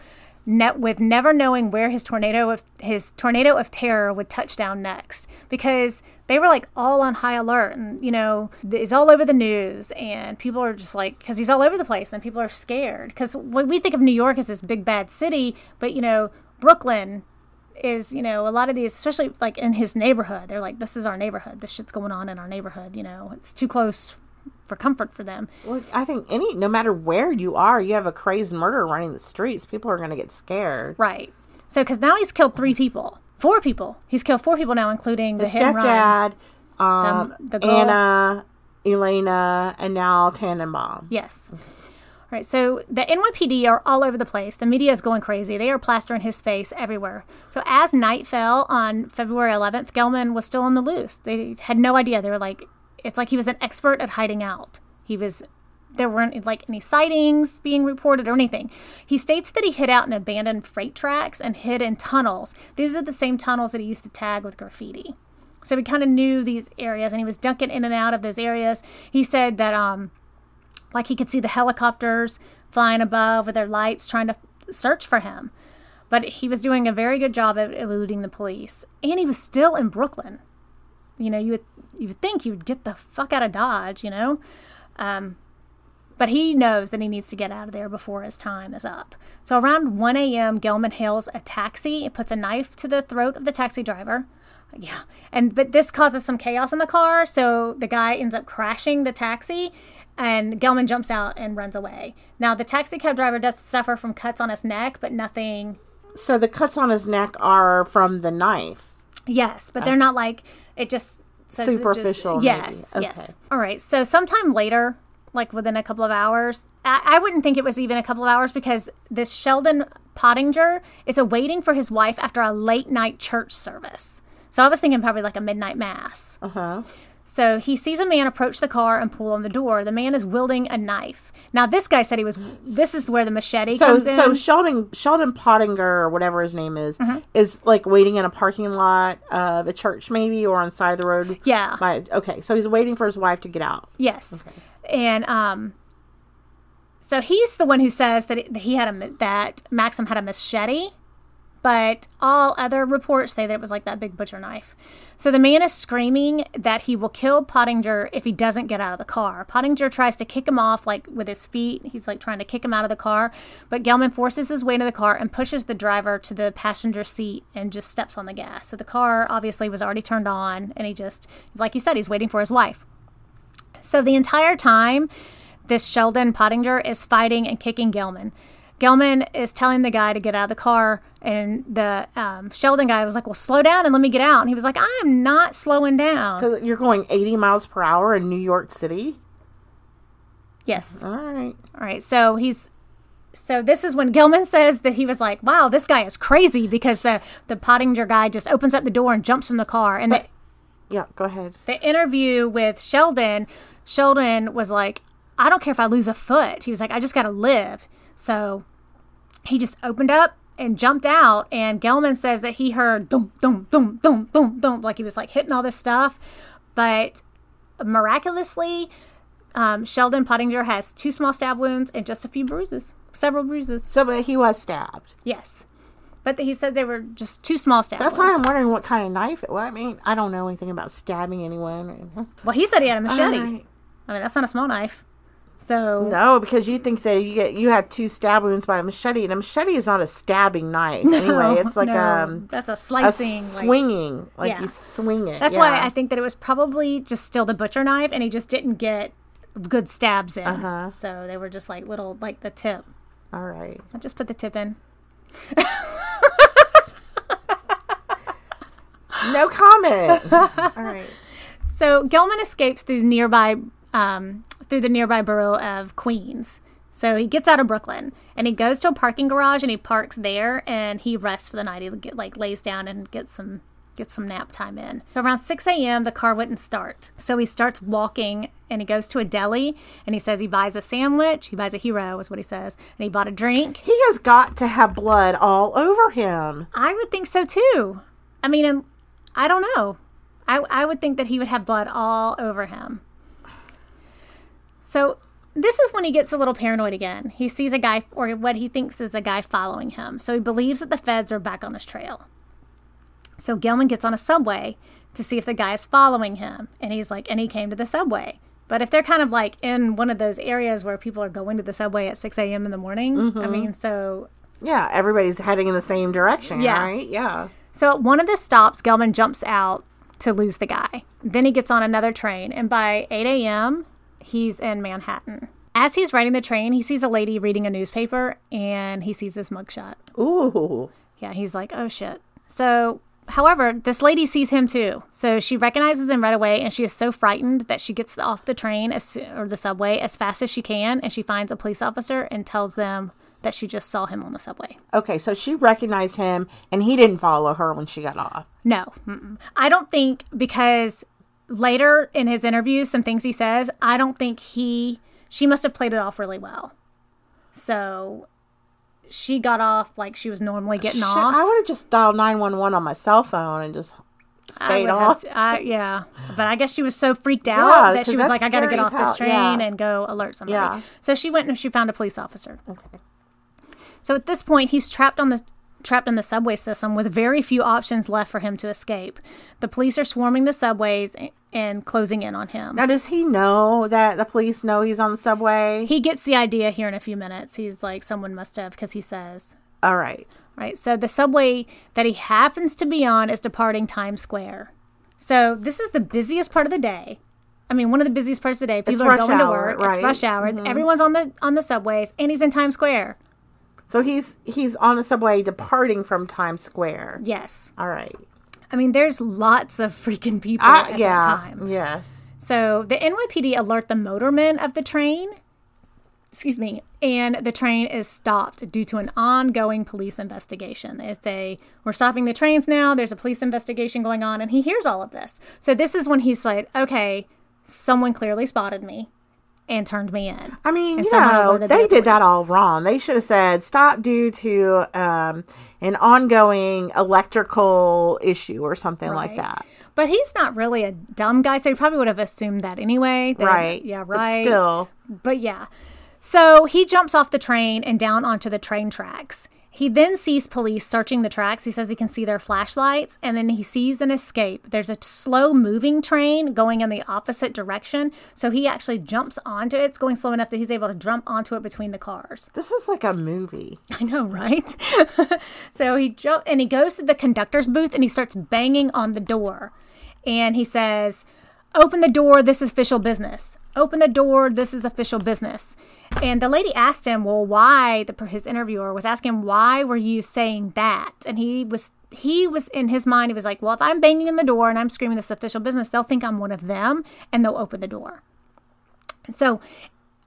net with never knowing where his tornado of his tornado of terror would touch down next. Because they were like all on high alert and you know he's all over the news and people are just like because he's all over the place and people are scared. Because we think of New York as this big bad city, but you know Brooklyn is you know a lot of these especially like in his neighborhood they're like this is our neighborhood. This shit's going on in our neighborhood you know? It's too close for comfort for them Well, I think any, no matter where you are, you have a crazed murderer running the streets. People are going to get scared. Right. So, because now he's killed three people, four people. He's killed four people now, including the, The stepdad, um, the girl- Anna, Elena, and now Tannenbaum. Yes. All right. So the NYPD are all over the place. The media is going crazy. They are plastering his face everywhere. So as night fell on February 11th, Gelman was still on the loose. They had no idea. They were like, it's like he was an expert at hiding out. He was. There weren't like any sightings being reported or anything. He states that he hid out in abandoned freight tracks and hid in tunnels. These are the same tunnels that he used to tag with graffiti. So he kind of knew these areas and he was ducking in and out of those areas. He said that um like he could see the helicopters flying above with their lights trying to search for him. But he was doing a very good job of eluding the police. And he was still in Brooklyn. You know, you would you would think you would get the fuck out of Dodge, you know? Um But he knows that he needs to get out of there before his time is up. So around 1 a.m., Gelman hails a taxi and puts a knife to the throat of the taxi driver. Yeah. And but this causes some chaos in the car, so the guy ends up crashing the taxi and Gelman jumps out and runs away. Now the taxi cab driver does suffer from cuts on his neck, but nothing So the cuts on his neck are from the knife. Yes, but they're not like it just says it just- Superficial, yes, Okay. yes. All right. So sometime later, like within a couple of hours, I, I wouldn't think it was even a couple of hours because this Sheldon Pottinger is awaiting for his wife after a late night church service. So I was thinking probably like a midnight mass. Uh huh. So he sees a man approach the car and pull on the door. The man is wielding a knife. Now this guy said he was. This is where the machete So comes in. so Sheldon Sheldon Pottinger or whatever his name is Mm-hmm. is like waiting in a parking lot of a church maybe or on the side of the road. yeah. By, okay, so he's waiting for his wife to get out. Yes. And um so he's the one who says that, he had a that Maksim had a machete, but all other reports say that it was like that big butcher knife. So the man is screaming that he will kill Pottinger if he doesn't get out of the car. Pottinger tries to kick him off like with his feet. He's like trying to kick him out of the car, but Gelman forces his way into the car and pushes the driver to the passenger seat and just steps on the gas. So the car obviously was already turned on and he just like you said he's waiting for his wife. So the entire time, this Sheldon Pottinger is fighting and kicking Gelman. Gelman is telling the guy to get out of the car, and the um, Sheldon guy was like, "Well, slow down and let me get out." And he was like, "I am not slowing down." Because you're going 80 miles per hour in New York City. Yes. All right. All right. So he's. So this is when Gilman says that he was like, "Wow, this guy is crazy," because the the Pottinger guy just opens up the door and jumps from the car, and the Yeah, go ahead. the interview with Sheldon, Sheldon was like, I don't care if I lose a foot. He was like, I just got to live. So he just opened up and jumped out. And Gelman says that he heard dum, dum, dum, dum, dum, dum, like he was like hitting all this stuff. But miraculously, um, Sheldon Pottinger has two small stab wounds and just a few bruises, several bruises. So, but he was stabbed. Yes. But he said they were just two small stab That's why. I'm wondering what kind of knife it was. I mean, I don't know anything about stabbing anyone. Well, he said he had a machete. I mean, that's not a small knife. So No, because you think that you get you had two stab wounds by a machete, and a machete is not a stabbing knife. anyway, it's like no, um that's a a slicing. like- swinging, like Yeah. you swing it. that's yeah. why I think that it was probably just still the butcher knife, and he just didn't get good stabs in. Uh-huh. So they were just like little, like the tip. All right. I just put the tip in. No comment. All right. So Gelman escapes through nearby, um, through the nearby borough of Queens. So he gets out of Brooklyn and he goes to a parking garage and he parks there and he rests for the night. He get, like lays down and gets some gets some nap time in. So around 6 a.m., the car wouldn't start. So he starts walking and he goes to a deli and he says he buys a sandwich. He buys a hero, is what he says. And he bought a drink. He has got to have blood all over him. I would think so too. I mean, I don't know. I, I would think that he would have blood all over him. So this is when he gets a little paranoid again. He sees a guy, or what he thinks is a guy following him. So he believes that the feds are back on his trail. So Gelman gets on a subway to see if the guy is following him. And he's like, and he came to the subway. But if they're kind of like in one of those areas where people are going to the subway at 6 a.m. in the morning, I mm-hmm. mean, so Yeah, everybody's heading in the same direction, Yeah. right? Yeah. So at one of the stops, Gelman jumps out to lose the guy. Then he gets on another train, and by 8 a.m., he's in Manhattan. As he's riding the train, he sees a lady reading a newspaper and he sees this mugshot. Ooh. Yeah, he's like, oh shit. So, however, this lady sees him too. So she recognizes him right away and she is so frightened that she gets off the train as, or the subway as fast as she can and she finds a police officer and tells them that she just saw him on the subway. Okay, so she recognized him and he didn't follow her when she got off. No, mm-mm. I don't think because later in his interview, some things he says, I don't think he, she must have played it off really well. So she got off like she was normally getting Shit, off. I would have just dialed 911 on my cell phone and just stayed have off. to- I- yeah, but I guess she was so freaked out Yeah, that she was like, "I got to get off this train yeah. and go alert somebody." Yeah. So she went and she found a police officer. Okay. So at this point, he's trapped on the trapped in the subway system with very few options left for him to escape. The police are swarming the subways and closing in on him. Now, does he know that the police know he's on the subway? He gets the idea here in a few minutes. He's like, someone must have, because he says. All right. Right. So the subway that he happens to be on is departing Times Square. So this is the busiest part of the day. I mean, one of the busiest parts of the day. People It's are going to work. right? Mm-hmm. It's rush hour. Everyone's on the on the subways, and he's in Times Square. So he's he's on a subway departing from Times Square. Yes. All right. I mean, there's lots of freaking people Uh, at yeah. that time. Yes. So the NYPD alert the motorman of the train. Excuse me, and the train is stopped due to an ongoing police investigation. They say we're stopping the trains now. There's a police investigation going on, and he hears all of this. So this is when he's like, "Okay, someone clearly spotted me and turned me in." I mean, And you know, the they did that all wrong. They should have said stop due to um, an ongoing electrical issue or something like that. But he's not really a dumb guy, so he probably would have assumed that anyway. that- Right. Yeah. But Right. still, But yeah. So he jumps off the train and down onto the train tracks. He then sees police searching the tracks. He says he can see their flashlights, and then he sees an escape. There's a slow moving train going in the opposite direction. So he actually jumps onto it. It's going slow enough that he's able to jump onto it between the cars. this is like a movie. I know, right? so he jump and he goes to the conductor's booth and he starts banging on the door. And he says, Open the door, this is official business. Open the door, this is official business. And the lady asked him, Well, why? The, his interviewer was asking, Why were you saying that? And he was. He was in his mind, he was like, Well, if I'm banging in the door and I'm screaming this is official business, they'll think I'm one of them and they'll open the door. So,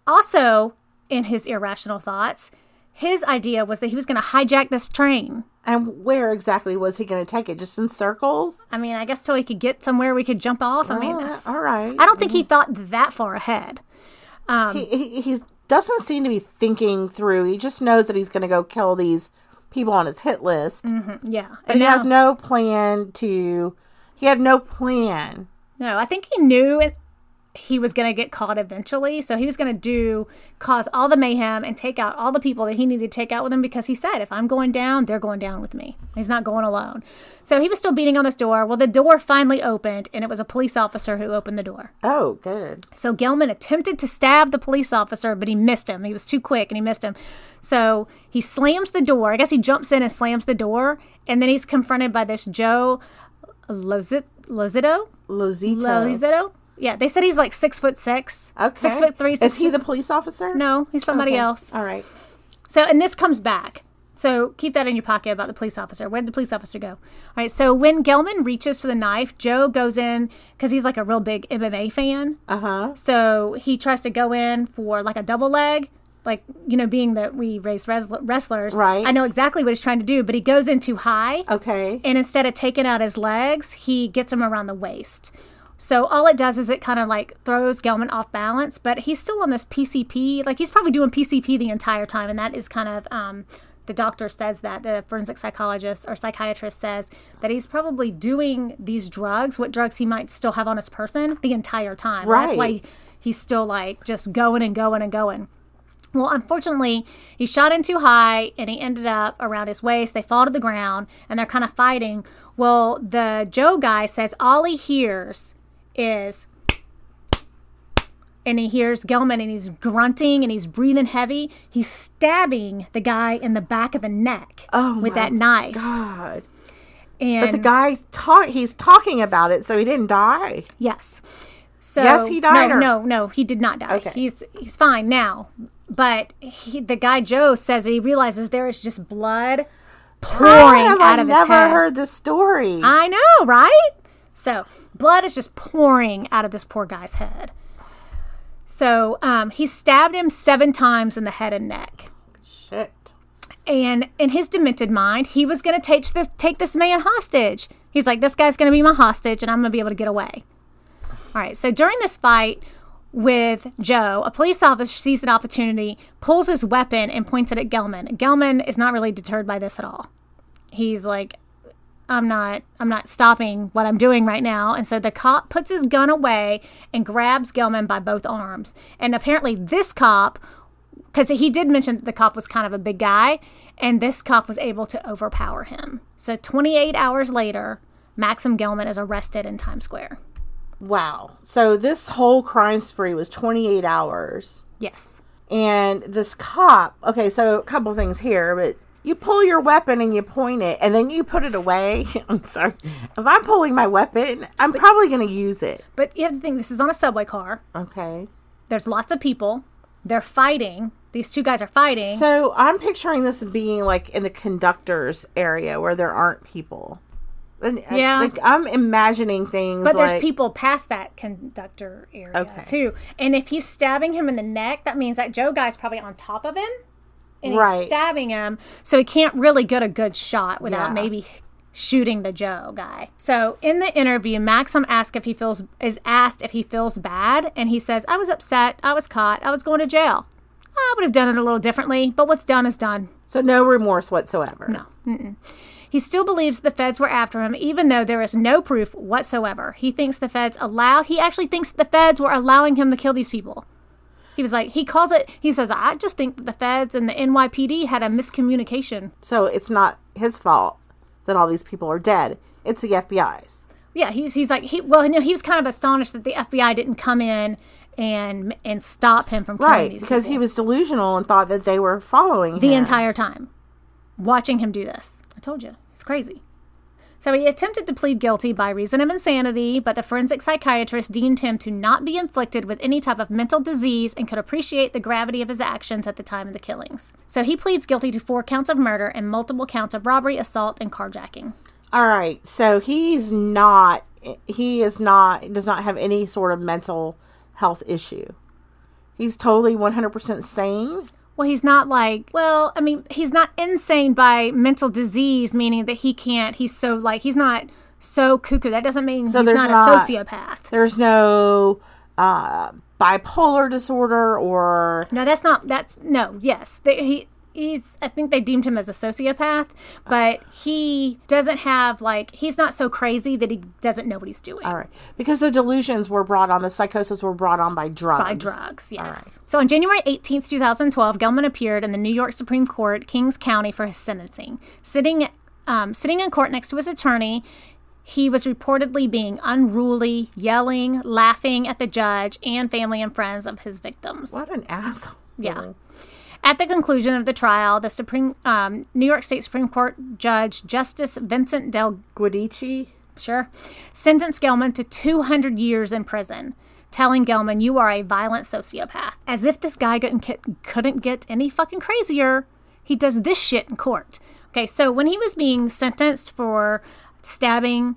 also in his irrational thoughts, his idea was that he was going to hijack this train. And where exactly was he going to take it? Just in circles? I mean, I guess till he could get somewhere we could jump off. I mean, Uh, all right. I don't think he mm-hmm. thought that far ahead. Um, he, he, he doesn't seem to be thinking through. He just knows that he's going to go kill these people on his hit list. Mm-hmm, yeah, But he has no plan to. He had no plan. No, I think he knew it, he was going to get caught eventually. So he was going to do, cause all the mayhem and take out all the people that he needed to take out with him because he said, if I'm going down, they're going down with me. He's not going alone. So he was still beating on this door. Well, the door finally opened and it was a police officer who opened the door. Oh, good. So Gelman attempted to stab the police officer, but he missed him. He was too quick and he missed him. So he slams the door. I guess he jumps in and slams the door. And then he's confronted by this Joe Lozito? Lozito. Lozito? Yeah, they said he's like six foot six. Okay. Six foot three, six Is he the police officer? No, he's somebody Okay. else. All right. So, and this comes back. So keep that in your pocket about the police officer. Where did the police officer go? All right. So when Gelman reaches for the knife, Joe goes in because he's like a real big MMA fan. Uh huh. So he tries to go in for like a double leg. Like, you know, being that we race wrestl- wrestlers, Right. I know exactly what he's trying to do, but he goes in too high. Okay. And instead of taking out his legs, he gets him around the waist. So all it does is it kind of like throws Gelman off balance, but he's still on this PCP. Like he's probably doing PCP the entire time, and that is kind of um, the doctor says that the forensic psychologist or psychiatrist says that he's probably doing these drugs, what drugs he might still have on his person, the entire time. Right. That's why he's still like just going and going and going. Well, unfortunately, he shot in too high and he ended up around his waist. They fall to the ground and they're kind of fighting. Well, the Joe guy says all he hears is, and he hears Gelman and he's grunting and he's breathing heavy. He's stabbing the guy in the back of the neck Oh with that knife. God. And But the guy talk. He's talking about it, so he didn't die. Yes. So Yes, he died No, or- no, no, he did not die. Okay. He's he's fine now. But he, the guy Joe says he realizes there is just blood How pouring have out I of his head. I've never heard this story? I know, right? So blood is just pouring out of this poor guy's head. So um, he stabbed him seven times in the head and neck. Shit. And in his demented mind, he was going to take this take this man hostage. He's like, this guy's going to be my hostage, and I'm going to be able to get away. All right. So during this fight with Joe, a police officer sees an opportunity, pulls his weapon, and points it at Gelman. Gelman is not really deterred by this at all. He's like, I'm not I'm not stopping what I'm doing right now. And so the cop puts his gun away and grabs Gelman by both arms. And apparently this cop because he did mention that the cop was kind of a big guy, and this cop was able to overpower him. So 28 hours later, Maksim Gelman is arrested in Times Square. Wow. So this whole crime spree was 28 hours. Yes. And this cop, okay, so a couple things here, but you pull your weapon and you point it and then you put it away. I'm sorry. If I'm pulling my weapon, I'm probably going to use it. But you have to think this is on a subway car. Okay. There's lots of people. They're fighting. These two guys are fighting. So I'm picturing this being like in the conductor's area where there aren't people. And, uh, Yeah. Like I'm imagining things But there's like, people past that conductor area Okay. too. And if he's stabbing him in the neck, that means that Joe guy's probably on top of him. And he's Right. stabbing him. So he can't really get a good shot without Yeah. maybe shooting the Joe guy. So in the interview, Maksim asked if he feels is asked if he feels bad, and he says, I was upset, I was caught, I was going to jail. I would have done it a little differently, but what's done is done. So no remorse whatsoever. No. Mm-mm. He still believes the feds were after him, even though there is no proof whatsoever. He thinks the feds allow. He actually thinks the feds were allowing him to kill these people. He was like, he calls it. He says, I just think that the feds and the NYPD had a miscommunication. So it's not his fault that all these people are dead. It's the FBI's. Yeah, he's he's like he well, no, he was kind of astonished that the FBI didn't come in and and stop him from killing Right, these because people he was delusional and thought that they were following the him. entire time, watching him do this. I told you, it's crazy. So he attempted to plead guilty by reason of insanity, but the forensic psychiatrist deemed him to not be inflicted with any type of mental disease and could appreciate the gravity of his actions at the time of the killings. So he pleads guilty to four counts of murder and multiple counts of robbery, assault, and carjacking. All right, so he's not. He is not. Does not have any sort of mental health issue. He's totally one hundred percent sane. Well, he's not like, well, I mean, he's not insane by mental disease, meaning that he can't, he's so like, he's not so cuckoo. That doesn't mean So he's not, not- a sociopath. There's no uh, bipolar disorder or No, that's not. That's no. Yes, they, he. He's. I think they deemed him as a sociopath, but he doesn't have like. He's not so crazy that he doesn't know what he's doing. all right because the delusions were brought on. The psychosis were brought on by drugs. By drugs, yes. right. So on January 18th, 2012, Gelman appeared in the New York Supreme Court, Kings County, for his sentencing. Sitting, um, sitting in court next to his attorney, he was reportedly being unruly, yelling, laughing at the judge and family and friends of his victims. What an asshole! Yeah. At the conclusion of the trial, the Supreme um, New York State Supreme Court Judge Justice Vincent Del Giudice. Sure. Sentenced Gelman to 200 years in prison, telling Gelman, You are a violent sociopath. As if this guy couldn't get, couldn't get any fucking crazier, he does this shit in court. Okay, so when he was being sentenced for stabbing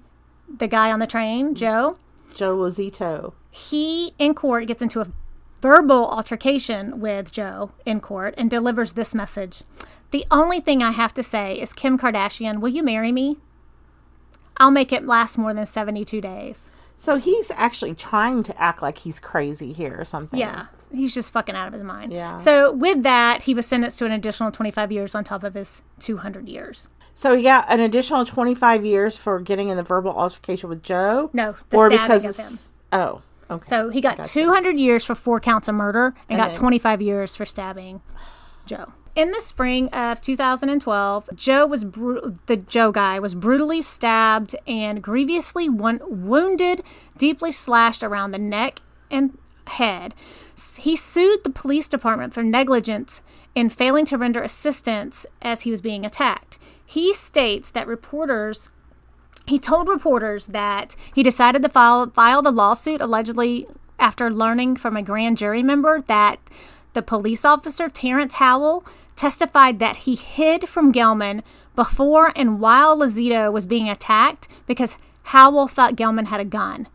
the guy on the train, Joe, Joe Lozito. he in court gets into a verbal altercation with Joe in court and delivers this message. The only thing I have to say is, Kim Kardashian, will you marry me? I'll make it last more than 72 days. So he's actually trying to act like he's crazy here or something. Yeah. He's just fucking out of his mind. Yeah. So, with that, he was sentenced to an additional 25 years on top of his 200 years. So he got an additional 25 years for getting in the verbal altercation with Joe? No, the stabbing of him. Oh, okay. So, he got 200 years for four counts of murder and, got 25 years for stabbing Joe. In the spring of 2012, Joe was bru- the Joe guy was brutally stabbed and grievously won- wounded, deeply slashed around the neck and head. He sued the police department for negligence in failing to render assistance as he was being attacked. He states that reporters he told reporters that he decided to file, file the lawsuit allegedly after learning from a grand jury member that the police officer, Terrence Howell, testified that he hid from Gelman before and while Lozito was being attacked because Howell thought Gelman had a gun.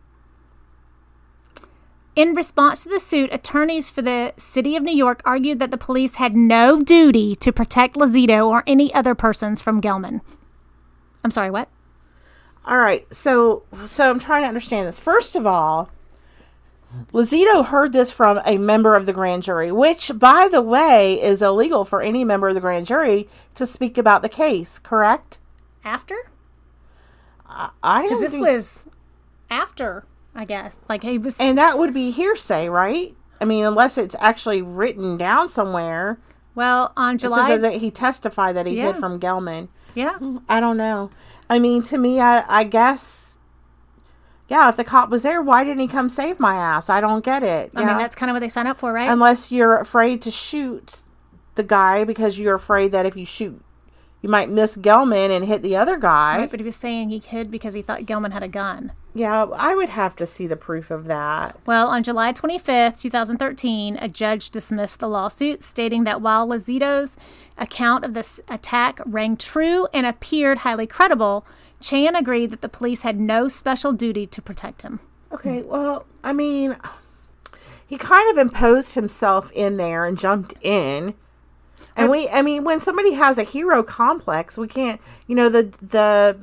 In response to the suit, attorneys for the city of New York argued that the police had no duty to protect Lozito or any other persons from Gelman. I'm sorry, what? All right. So so I'm trying to understand this. First of all, Lozito heard this from a member of the grand jury, which by the way is illegal for any member of the grand jury to speak about the case, correct? After? I Because this was after, I guess. Like he was. and that would be hearsay, right? I mean, unless it's actually written down somewhere. Well, on It July, says that he testified that he hid from Gelman. yeah, I don't know. I mean, to me, I, I guess, yeah, if the cop was there, why didn't he come save my ass? I don't get it. I Yeah. mean that's kind of what they sign up for, right? Unless you're afraid to shoot the guy because you're afraid that if you shoot, you might miss Gelman and hit the other guy. Right, but he was saying he hid because he thought Gelman had a gun. Yeah, I would have to see the proof of that. Well, on July 25th, 2013, a judge dismissed the lawsuit, stating that while Lozito's account of this attack rang true and appeared highly credible, Chan agreed that the police had no special duty to protect him. Okay, well, I mean, he kind of imposed himself in there and jumped in. And we, I mean, when somebody has a hero complex, we can't, you know, the, the,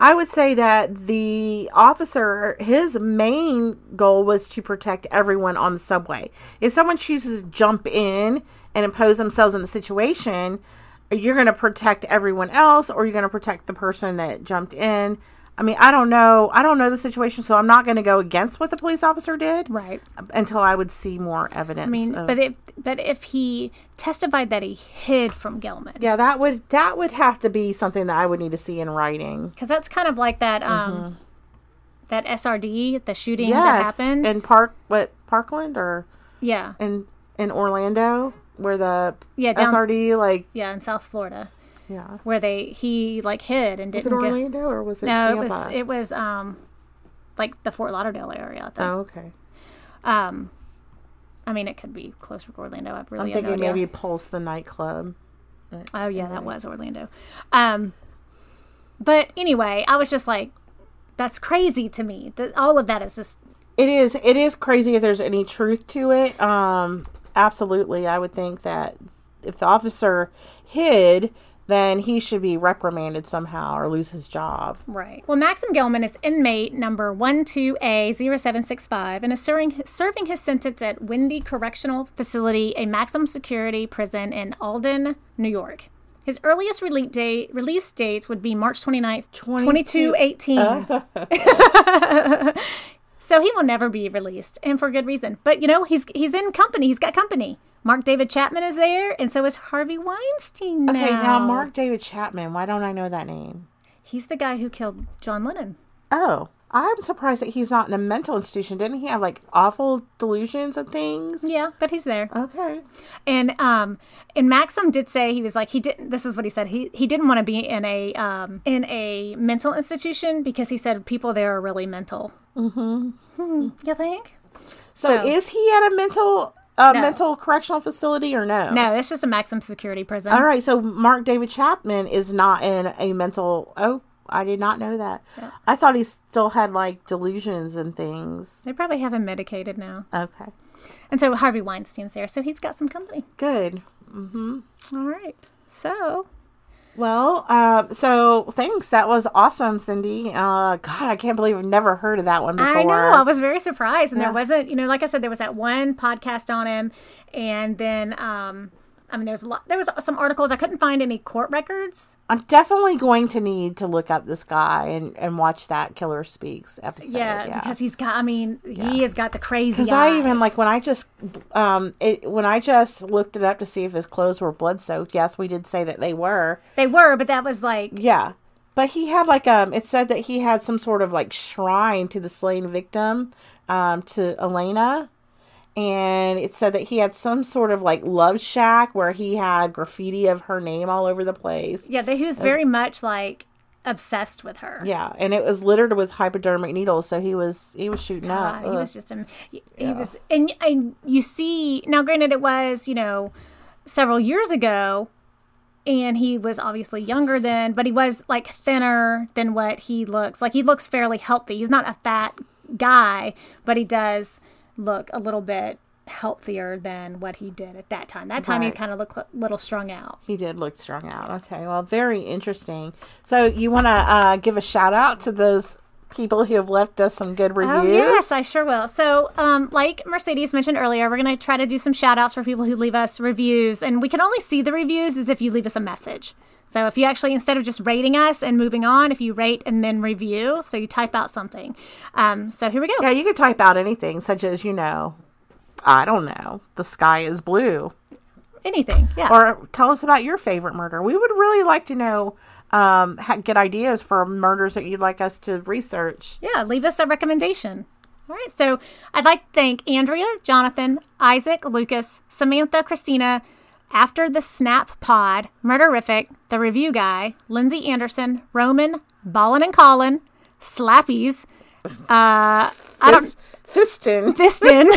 I would say that the officer, his main goal was to protect everyone on the subway. If someone chooses to jump in and impose themselves in the situation, you're going to protect everyone else or you're going to protect the person that jumped in. I mean, I don't know. I don't know the situation, so I'm not going to go against what the police officer did Right. until I would see more evidence. I mean, of- but if but if he testified that he hid from Gilman, yeah, that would that would have to be something that I would need to see in writing. because that's kind of like that um that SRD, the shooting that Mm-hmm. Happened. in Park, what Parkland or yeah, in in Orlando, where the Yeah, down- SRD like yeah, in South Florida, yeah. where they he like hid and Was it didn't get. Orlando or was it No, Tampa? it was it was um like the Fort Lauderdale area. I think. oh, okay. Um, I mean, it could be closer to Orlando. I I'm really no thinking maybe Pulse the nightclub. Oh yeah, that was Orlando. Um, but anyway, I was just like, that's crazy to me. That all of that is just It is. It is crazy if there's any truth to it. Um, absolutely, I would think that if the officer hid, then he should be reprimanded somehow or lose his job. right. Well, Maksim Gelman is inmate number one two A 765 and is serving serving his sentence at Wende Correctional Facility, a maximum security prison in Alden, New York. His earliest release date release dates would be March 29th, 2218. So he will never be released, and for good reason. But you know, he's he's in company. He's got company. Mark David Chapman is there, and so is Harvey Weinstein. Now. Okay, now Mark David Chapman. Why don't I know that name? He's the guy who killed John Lennon. Oh, I'm surprised that he's not in a mental institution. Didn't he have like awful delusions and things? Yeah, but he's there. Okay. And um, and Maksim did say he was like he didn't. This is what he said. He he didn't want to be in a um in a mental institution because he said people there are really mental. Mm-hmm. You think? So, So- is he at a mental uh, No. mental correctional facility or no? No, it's just a maximum security prison. All right, so Mark David Chapman is not in a mental. Oh, I did not know that. I thought he still had like delusions and things. They probably have him medicated now. Okay, And so Harvey Weinstein's there, so he's got some company. good. All right. So Well, um, so thanks. That was awesome, Cindy. Uh, God, I can't believe I've never heard of that one before. I know I was very surprised, and Yeah. there wasn't, you know, like I said, there was that one podcast on him, and then, um, I mean, there's a lot. There was some articles I couldn't find any court records. I'm definitely going to need to look up this guy and, and watch that Killer Speaks episode. Yeah, Yeah, because he's got. I mean, he has got the crazy. Because I even like when I just um it when I just looked it up to see if his clothes were blood soaked. Yes, we did say that they were. they were, but that was like Yeah. But he had like um it said that he had some sort of like shrine to the slain victim, um, to Elena. And it said that he had some sort of like love shack where he had graffiti of her name all over the place. yeah, that he was very much like obsessed with her. Yeah, and it was littered with hypodermic needles, so he was he was shooting up. God, he was just um, he was and and you see now granted it was you know several years ago and he was obviously younger then but he was like thinner than what he looks like he looks fairly healthy he's not a fat guy but he does look a little bit healthier than what he did at that time that time he kind of looked a little strung out He did look strung out. Okay, well, very interesting. So, you want to uh, give a shout out to those people who have left us some good reviews? Oh, yes, I sure will. So, um, like Mercedes mentioned earlier, we're going to try to do some shout outs for people who leave us reviews. And we can only see the reviews as if you leave us a message. So, if you actually, instead of just rating us and moving on, if you rate and then review, so you type out something. Um, so, here we go. Yeah, you could type out anything, such as, you know, I don't know, the sky is blue. Anything, yeah. Or tell us about your favorite murder. We would really like to know, um, ha- get ideas for murders that you'd like us to research. yeah, leave us a recommendation. All right, so I'd like to thank Andrea, Jonathan, Isaac, Lucas, Samantha, Christina, After the Snap Pod, Murderific, The Review Guy, Lindsay Anderson, Roman, Ballin and Colin, Slappies, uh, I don't, Fis- Fistin. Fiston.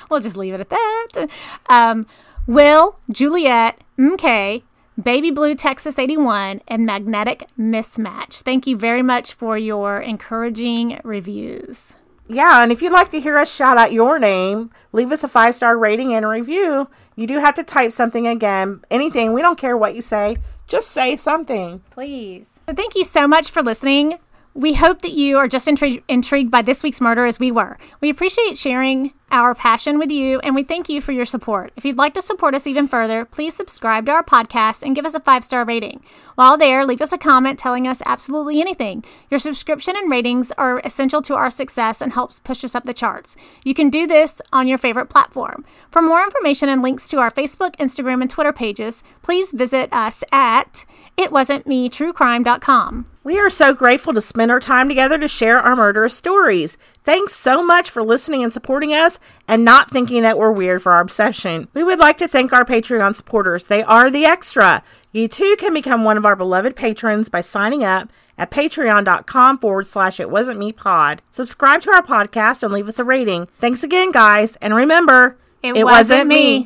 we'll just leave it at that. Um, Will, Juliet, MK, Baby Blue Texas 81, and Magnetic Mismatch. Thank you very much for your encouraging reviews. Yeah, and if you'd like to hear us shout out your name, leave us a five star rating and review. You do have to type something again. Anything. We don't care what you say. Just say something. Please. So thank you so much for listening. We hope that you are just intri- intrigued by this week's murder as we were. We appreciate sharing our passion with you and we thank you for your support. If you'd like to support us even further, please subscribe to our podcast and give us a five star rating. While there, leave us a comment telling us absolutely anything. Your subscription and ratings are essential to our success and helps push us up the charts. You can do this on your favorite platform. For more information and links to our Facebook, Instagram, and Twitter pages, please visit us at itwasn'tmetruecrime.com. We are so grateful to spend our time together to share our murderous stories. Thanks so much for listening and supporting us and not thinking that we're weird for our obsession. We would like to thank our Patreon supporters. They are the extra. You too can become one of our beloved patrons by signing up at patreon.com forward slash it wasn't me pod. Subscribe to our podcast and leave us a rating. Thanks again, guys. And remember, It wasn't me.